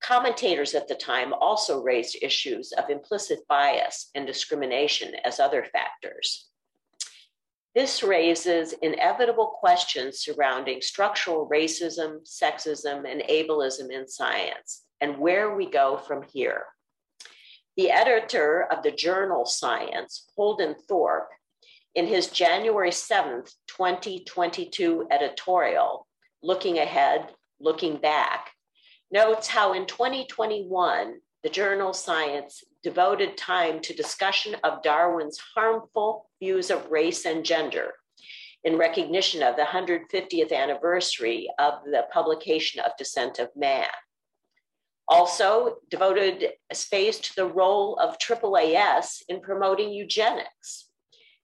Commentators at the time also raised issues of implicit bias and discrimination as other factors. This raises inevitable questions surrounding structural racism, sexism, and ableism in science and where we go from here. The editor of the journal Science, Holden Thorp, in his January 7th, 2022 editorial, Looking Ahead, Looking Back, notes how in 2021, the journal Science devoted time to discussion of Darwin's harmful views of race and gender in recognition of the 150th anniversary of the publication of Descent of Man. Also devoted space to the role of AAAS in promoting eugenics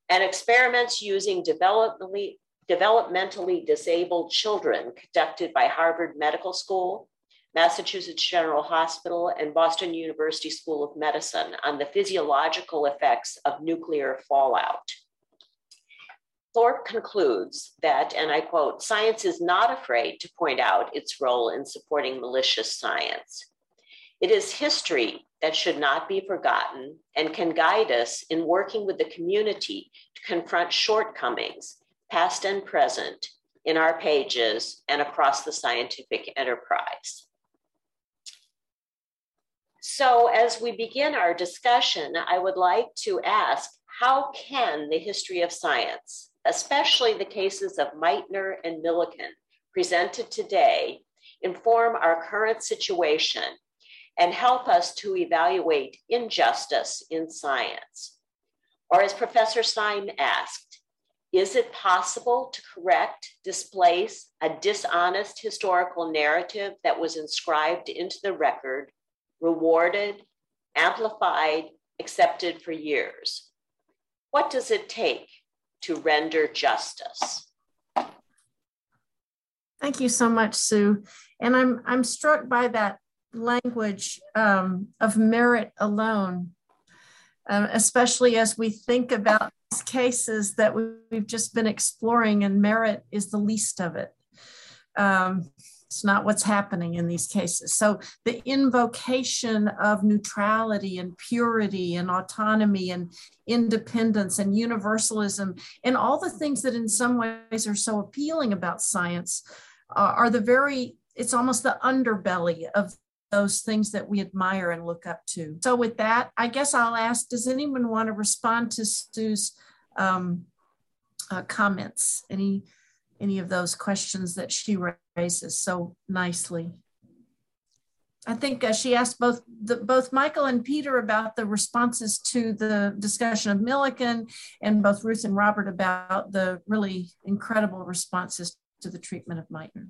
and experiments using developmentally, developmentally disabled children conducted by Harvard Medical School Massachusetts General Hospital, and Boston University School of Medicine on the physiological effects of nuclear fallout. Thorp concludes that, and I quote, science is not afraid to point out its role in supporting malicious science. It is history that should not be forgotten and can guide us in working with the community to confront shortcomings, past and present, in our pages and across the scientific enterprise. So, as we begin our discussion, I would like to ask how can the history of science, especially the cases of Meitner and Millikan presented today, inform our current situation and help us to evaluate injustice in science? Or, as Professor Sime asked, is it possible to correct, displace a dishonest historical narrative that was inscribed into the record rewarded, amplified, accepted for years. What does it take to render justice? Thank you so much, Sue. And I'm I'm struck by that language um, of merit alone, um, especially as we think about these cases that we've just been exploring, and merit is the least of it. Um, it's not what's happening in these cases. So the invocation of neutrality and purity and autonomy and independence and universalism and all the things that in some ways are so appealing about science uh, are the very, it's almost the underbelly of those things that we admire and look up to. So with that, I guess I'll ask, does anyone want to respond to Sue's um, uh, comments? Any any of those questions that she raises so nicely. I think uh, she asked both the, both Michael and Peter about the responses to the discussion of Millikan, and both Ruth and Robert about the really incredible responses to the treatment of Meitner.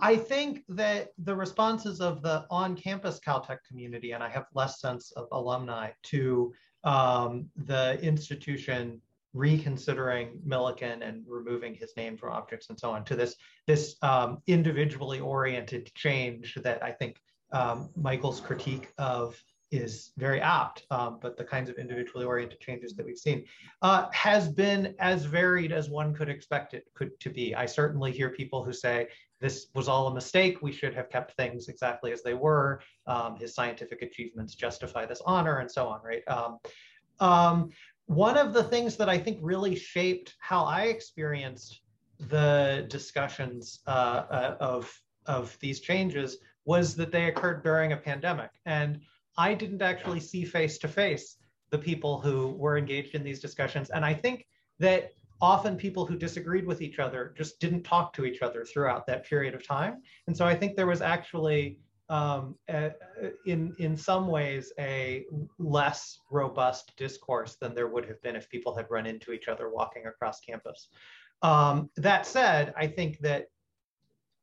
I think that the responses of the on-campus Caltech community, and I have less sense of alumni, to um, the institution reconsidering Millikan and removing his name from objects and so on to this this um, individually oriented change that I think um, Michael's critique of is very apt, um, but the kinds of individually oriented changes that we've seen uh, has been as varied as one could expect it could to be. I certainly hear people who say this was all a mistake. We should have kept things exactly as they were. Um, his scientific achievements justify this honor, and so on. Right. Um, um one of the things that I think really shaped how I experienced the discussions uh, uh, of of these changes was that they occurred during a pandemic, and I didn't actually see face to face the people who were engaged in these discussions. And I think that often people who disagreed with each other just didn't talk to each other throughout that period of time. And so I think there was actually, um, a, in, in some ways, a less robust discourse than there would have been if people had run into each other walking across campus. Um, that said, I think that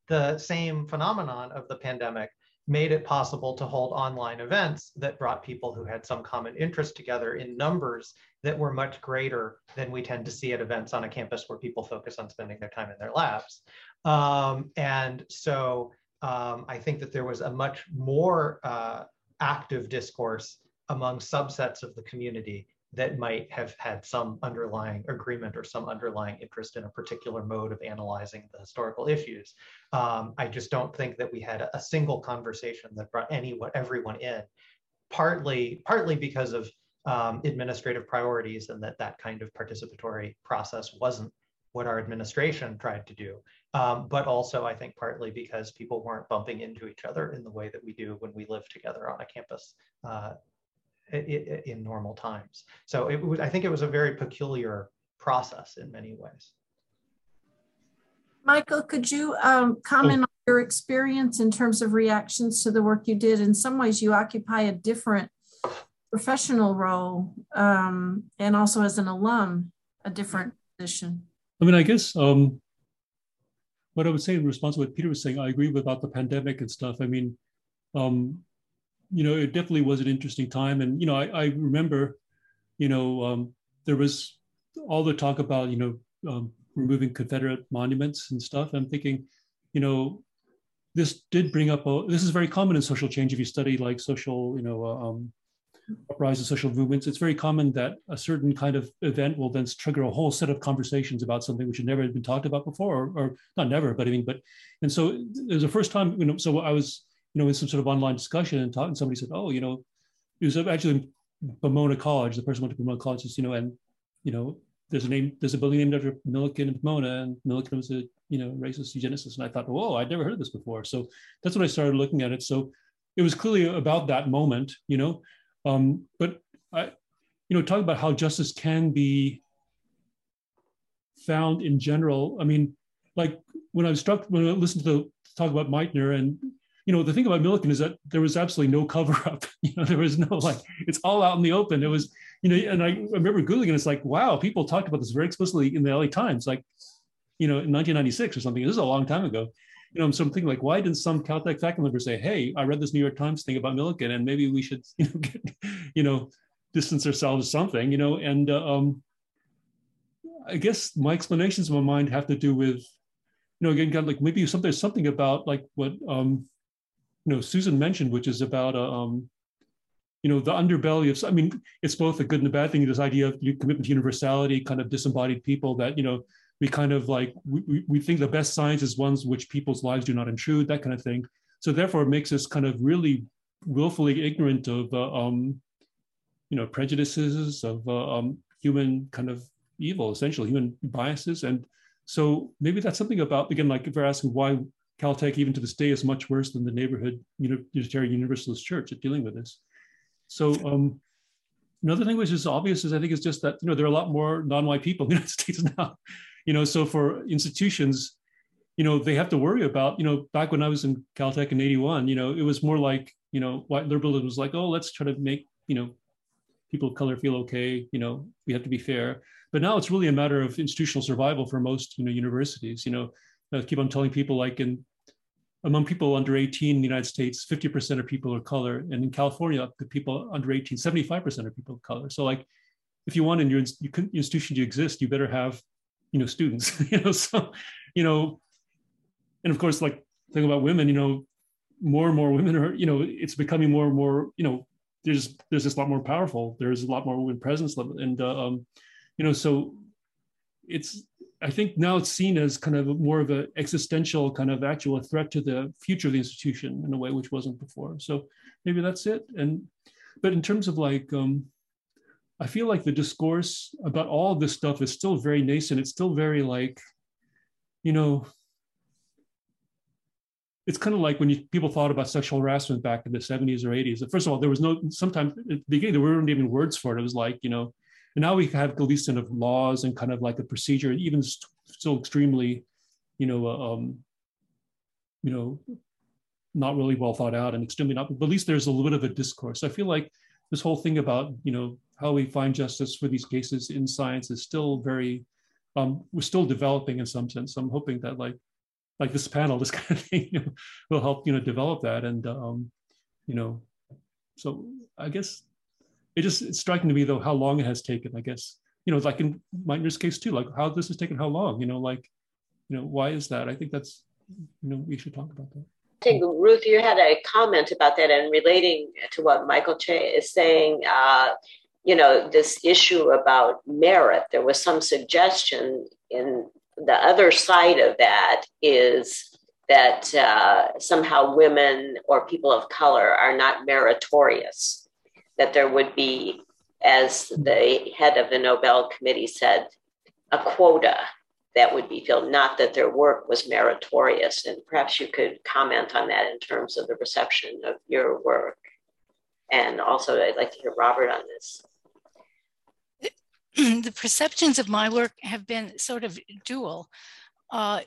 the same phenomenon of the pandemic made it possible to hold online events that brought people who had some common interest together in numbers that were much greater than we tend to see at events on a campus where people focus on spending their time in their labs. Um, and so um, I think that there was a much more uh, active discourse among subsets of the community that might have had some underlying agreement or some underlying interest in a particular mode of analyzing the historical issues. Um, I just don't think that we had a, a single conversation that brought any everyone in, partly partly because of um, administrative priorities and that that kind of participatory process wasn't what our administration tried to do, um, but also I think partly because people weren't bumping into each other in the way that we do when we live together on a campus uh, in normal times. So it was, I think it was a very peculiar process in many ways. Michael, could you um, comment oh. on your experience in terms of reactions to the work you did? In some ways, you occupy a different professional role um, and also as an alum, a different position. I mean, I guess um, what I would say in response to what Peter was saying, I agree with about the pandemic and stuff. I mean, um, you know, it definitely was an interesting time. And, you know, I, I remember, you know, um, there was all the talk about, you know, um, removing Confederate monuments and stuff. I'm thinking, you know, this did bring up, a, this is very common in social change. If you study like social, you know, uh, um, uprise of social movements, it's very common that a certain kind of event will then trigger a whole set of conversations about something which had never been talked about before, or, or not never, but I mean, but, and so it was the first time, you know, so I was, you know, in some sort of online discussion and talking, somebody said, oh, you know, it was actually Pomona College. The person went to Pomona College, you know, and, you know, there's a name, there's a building named after Millikan and Pomona, and Millikan was a, you know, racist eugenicist. And I thought, whoa, I'd never heard of this before. So that's when I started looking at it. So it was clearly about that moment, you know. Um, but I, you know, talk about how justice can be found in general. I mean, like when I was struck, when I listened to the, talk about Meitner and you know, the thing about Millikan is that there was absolutely no cover up. You know, there was no like, it's all out in the open. It was, you know, and I remember Googling and it's like, wow, people talked about this very explicitly in the LA Times, like, you know, in 1996 or something. This is a long time ago. You know, I'm thinking like, why didn't some Caltech faculty member say, hey, I read this New York Times thing about Millikan and maybe we should, you know, get, you know, distance ourselves something, you know, and uh, um, I guess my explanations in my mind have to do with, you know, again, kind of like maybe some, there's something about like what um, you know Susan mentioned, which is about uh, um, you know the underbelly of. I mean, it's both a good and a bad thing. This idea of commitment to universality, kind of disembodied people that you know we kind of like we, we think the best science is ones which people's lives do not intrude, that kind of thing. So therefore, it makes us kind of really willfully ignorant of uh, um, you know prejudices of uh, um, human kind of evil, essentially human biases, and so maybe that's something about again, like if we're asking why Caltech, even to this day, is much worse than the neighborhood Unitarian Universalist Church at dealing with this. So um, another thing which is obvious is I think is just that you know there are a lot more non-white people in the United States now. You know, so for institutions, you know, they have to worry about you know back when I was in Caltech in '81, you know, it was more like you know white liberalism was like, oh, let's try to make you know people of color feel okay. You know, we have to be fair. But now it's really a matter of institutional survival for most you know universities. You know, I keep on telling people like in among people under 18 in the United States, 50% of people are color. And in California, the people under 18, 75% of people of color. So like, if you want in your, your institution to exist, you better have, you know, students, you know, so, you know, and of course, like thing about women, you know, more and more women are, you know, it's becoming more and more, you know, there's there's just a lot more powerful. There's a lot more women presence, level. and uh, um, you know, so it's I think now it's seen as kind of more of an existential kind of actual threat to the future of the institution in a way which wasn't before. So maybe that's it. And but in terms of like, um, I feel like the discourse about all of this stuff is still very nascent. It's still very like, you know, it's kind of like when you, people thought about sexual harassment back in the 70s or 80s. First of all, there was no, sometimes at the beginning, there weren't even words for it. It was like, you know, and now we have at least kind of laws and kind of like a procedure, even still extremely, you know, uh, um, you know, not really well thought out and extremely not, but at least there's a little bit of a discourse. I feel like this whole thing about, you know, how we find justice for these cases in science is still very, um, we're still developing in some sense. I'm hoping that like like this panel, this kind of thing you know, will help you know develop that. And um, you know, so I guess it just it's striking to me though how long it has taken. I guess you know, like in Meitner's case too, like how this has taken how long. You know, like you know, why is that? I think that's you know we should talk about that. I think Ruth, you had a comment about that, and relating to what Michael Chwe is saying. Uh, you know, this issue about merit. There was some suggestion in the other side of that is that uh, somehow women or people of color are not meritorious, that there would be, as the head of the Nobel Committee said, a quota that would be filled, not that their work was meritorious. And perhaps you could comment on that in terms of the reception of your work. And also, I'd like to hear Robert on this. the perceptions of my work have been sort of dual. Uh,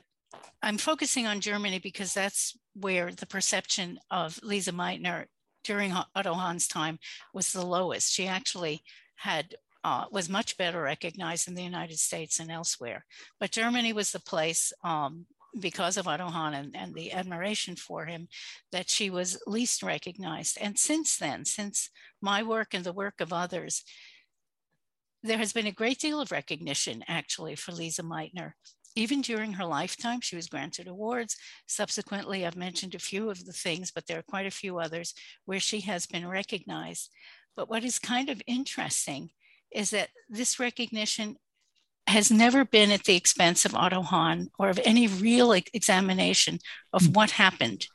I'm focusing on Germany because that's where the perception of Lise Meitner during Otto Hahn's time was the lowest. She actually had uh, was much better recognized in the United States and elsewhere. But Germany was the place um, because of Otto Hahn and, and, the admiration for him that she was least recognized. And since then, since my work and the work of others, there has been a great deal of recognition actually for Lise Meitner. Even during her lifetime, she was granted awards. Subsequently, I've mentioned a few of the things, but there are quite a few others where she has been recognized. But what is kind of interesting is that this recognition has never been at the expense of Otto Hahn or of any real examination of hmm. what happened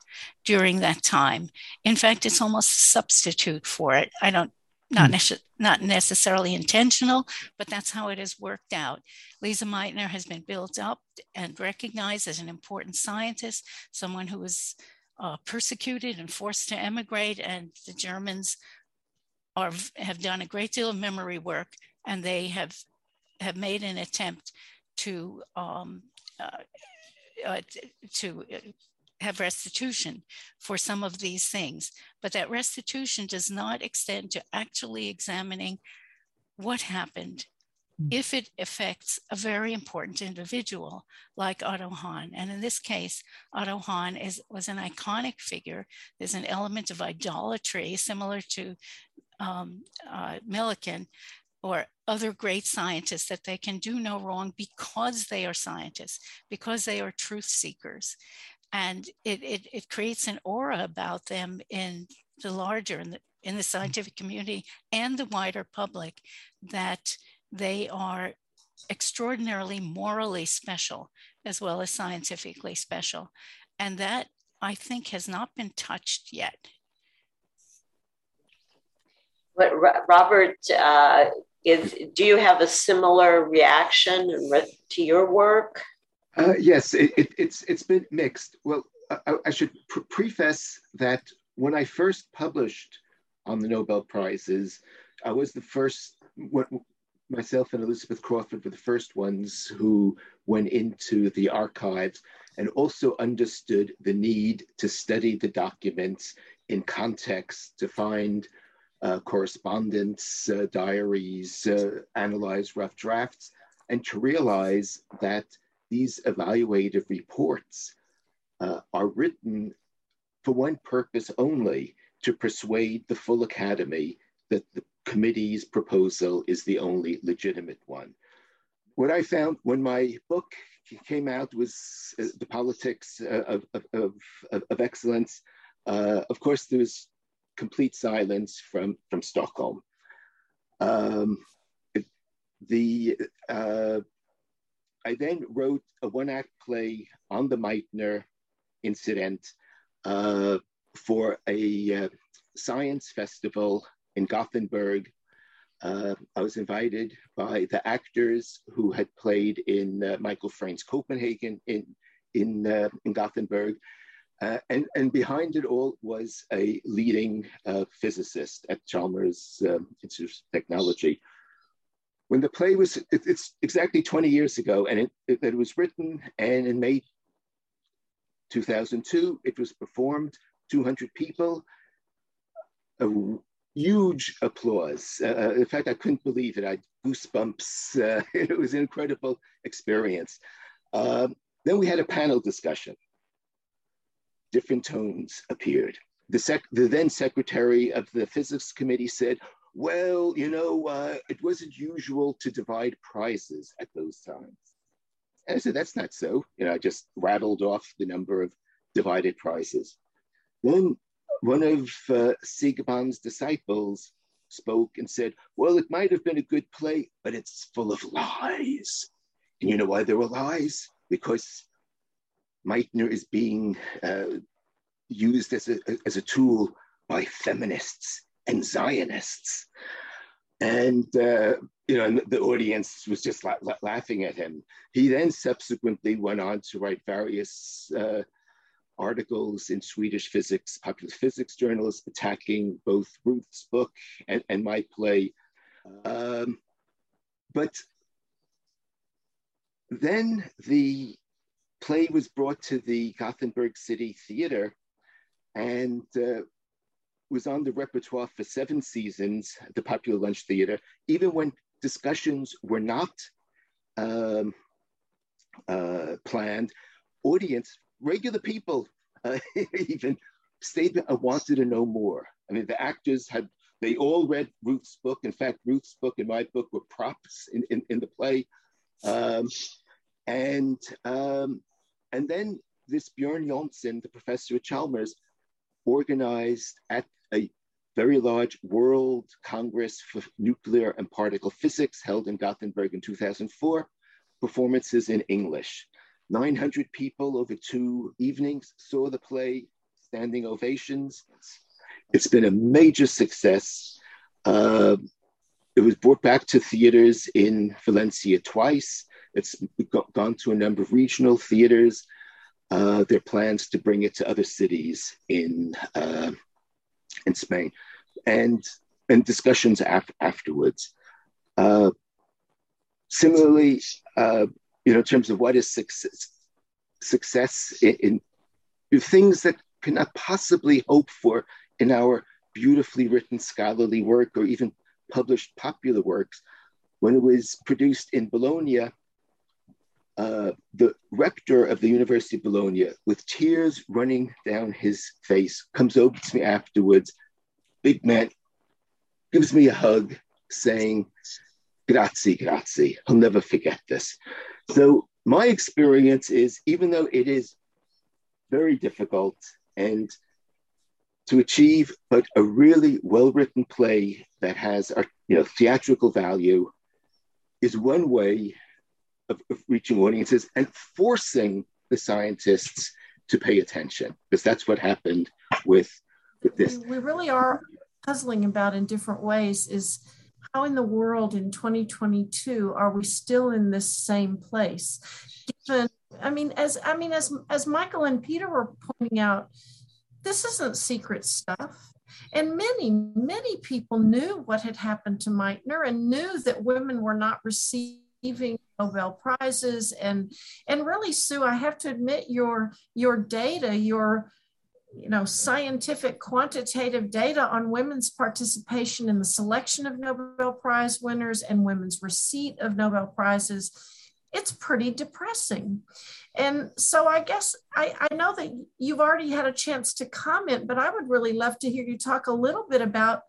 during that time. In fact, it's almost a substitute for it. I don't not, hmm. nece- not necessarily intentional, but that's how it has worked out. Lise Meitner has been built up and recognized as an important scientist, someone who was uh, persecuted and forced to emigrate, and the Germans are, have done a great deal of memory work, and they have have made an attempt to um, uh, uh, to uh, have restitution for some of these things, but that restitution does not extend to actually examining what happened hmm. if it affects a very important individual like Otto Hahn. And in this case, Otto Hahn is, was an iconic figure. There's an element of idolatry similar to um, uh, Millikan or other great scientists that they can do no wrong because they are scientists, because they are truth seekers and it, it, it creates an aura about them in the larger in the, in the scientific community and the wider public that they are extraordinarily morally special as well as scientifically special. And that i think has not been touched yet. But robert uh, is, do you have a similar reaction to your work uh, yes, it, it, it's it's been mixed. Well, I, I should pre- preface that when I first published on the Nobel Prizes, I was the first. What, myself and Elizabeth Crawford were the first ones who went into the archives and also understood the need to study the documents in context to find uh, correspondence, uh, diaries, uh, analyze rough drafts, and to realize that these evaluative reports uh, are written for one purpose only to persuade the full academy that the committee's proposal is the only legitimate one. What I found when my book came out was uh, the politics uh, of, of, of, of excellence. Uh, of course, there was complete silence from, from Stockholm. Um, the uh, I then wrote a one act play on the Meitner incident uh, for a uh, science festival in Gothenburg. Uh, I was invited by the actors who had played in uh, Michael Frayn's Copenhagen in, in, uh, in Gothenburg. Uh, and, and behind it all was a leading physicist at Chalmers um, Institute of Technology when the play was, it, it's exactly 20 years ago, and it, it, it, was written, and in May 2002, it was performed, 200 people, a huge applause. Uh, uh, in fact, I couldn't believe it. I had goosebumps. Uh, it was an incredible experience. Um, then we had a panel discussion. Different tones appeared. The, sec- the then secretary of the physics committee said, well, you know, uh, it wasn't usual to divide prizes at those times. And I said, that's not so. You know, I just rattled off the number of divided prizes. Then one of uh, disciples spoke and said, well, it might have been a good play, but it's full of lies. And you know why there were lies? Because Meitner is being uh, used as a, as a tool by feminists and Zionists. And, uh, you know, the audience was just la- la- laughing at him. He then subsequently went on to write various uh, articles in Swedish physics, popular physics journals, attacking both Ruth's book and, and my play. Um, but then the play was brought to the Gothenburg City Theater, and uh, was on the repertoire for seven seasons at the Popular Lunch Theater, even when discussions were not um, uh, planned. Audience, regular people, uh, even stayed and wanted to know more. I mean, the actors had, they all read Ruth's book. In fact, Ruth's book and my book were props in, in, in the play. Um, and, um, and then this Björn Jonson, the professor at Chalmers, organized at a very large World Congress for Nuclear and Particle Physics held in Gothenburg in 2004, performances in English. 900 people over two evenings saw the play, standing ovations. It's been a major success. Uh, it was brought back to theaters in Valencia twice. It's gone to a number of regional theaters. Uh, there are plans to bring it to other cities in uh, in Spain, and and discussions af- afterwards. Uh, similarly, uh, you know, in terms of what is success, success in, in things that cannot possibly hope for in our beautifully written scholarly work or even published popular works. When it was produced in Bologna, uh, the rector of the University of Bologna, with tears running down his face, comes over to me afterwards, big man, gives me a hug, saying, Grazie, grazie. I'll never forget this. So, my experience is even though it is very difficult and to achieve, but a really well written play that has you know, theatrical value is one way of, of reaching audiences and forcing the scientists to pay attention because that's what happened with with this. We really are puzzling about in different ways is how in the world in 2022 are we still in this same place? Given i mean as i mean as as michael and peter were pointing out this isn't secret stuff. And many, many people knew what had happened to Meitner and knew that women were not receiving Nobel prizes. And and really Sue I have to admit your your data your you know scientific quantitative data on women's participation in the selection of Nobel prize winners and women's receipt of Nobel prizes it's pretty depressing. And so I guess I, I know that you've already had a chance to comment but I would really love to hear you talk a little bit about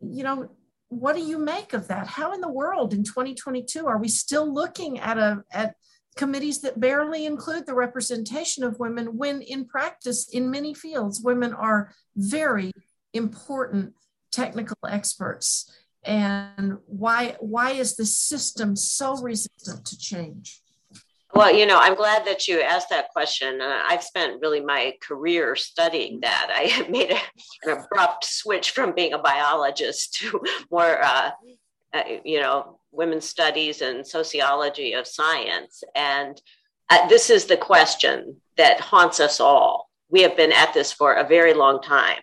you know what do you make of that? How in the world in 2022 are we still looking at a at committees that barely include the representation of women when in practice in many fields women are very important technical experts and why why is the system so resistant to change well you know i'm glad that you asked that question. Uh, i've spent really my career studying that. I made a, an abrupt switch from being a biologist to more uh, uh, you know women's studies and sociology of science. And uh, this is the question that haunts us all. We have been at this for a very long time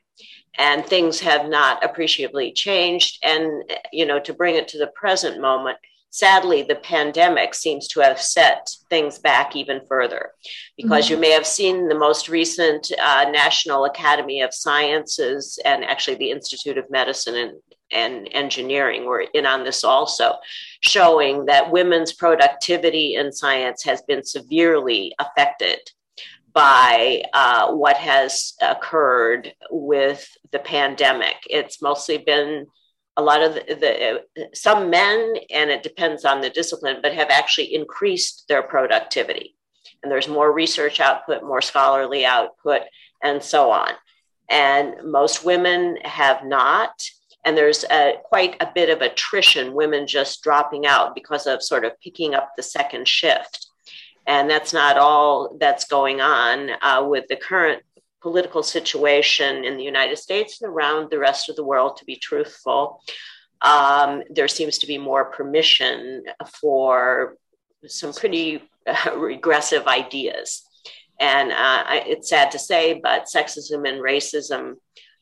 and things have not appreciably changed. And you know to bring it to the present moment sadly the pandemic seems to have set things back even further because mm-hmm. you may have seen the most recent uh, national academy of sciences and actually the institute of medicine and, and engineering were in on this also showing that women's productivity in science has been severely affected by uh, what has occurred with the pandemic. It's mostly been a lot of the, the, some men, and it depends on the discipline, but have actually increased their productivity. And there's more research output, more scholarly output, and so on. And most women have not. And there's a, quite a bit of attrition, women just dropping out because of sort of picking up the second shift. And that's not all that's going on uh, with the current political situation in the United States and around the rest of the world, to be truthful. Um, there seems to be more permission for some pretty uh, regressive ideas. And uh, it's sad to say, but sexism and racism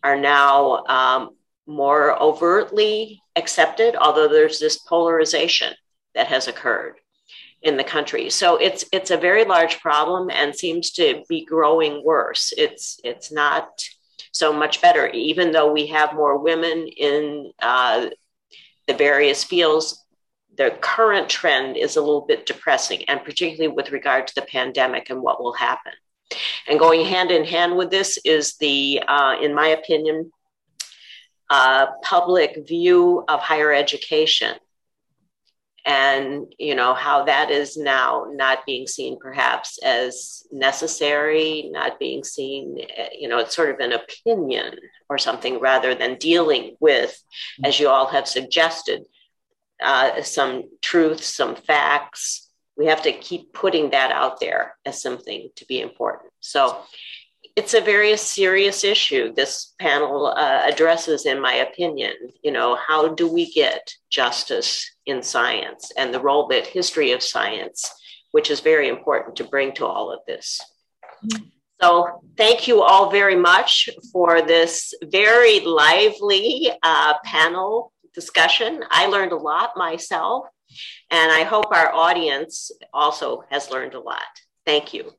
are now um, more overtly accepted, although there's this polarization that has occurred in the country. So it's it's a very large problem and seems to be growing worse. It's it's not so much better, even though we have more women in uh, the various fields. The current trend is a little bit depressing, and particularly with regard to the pandemic and what will happen. And going hand in hand with this is the, uh, in my opinion, uh, public view of higher education and you know how that is now not being seen perhaps as necessary not being seen you know it's sort of an opinion or something rather than dealing with as you all have suggested uh, some truth some facts. We have to keep putting that out there as something to be important. So it's a very serious issue this panel uh, addresses in my opinion. You know how do we get justice in science and the role that history of science which is very important to bring to all of this. So thank you all very much for this very lively uh, panel discussion. I learned a lot myself and i hope our audience also has learned a lot. Thank you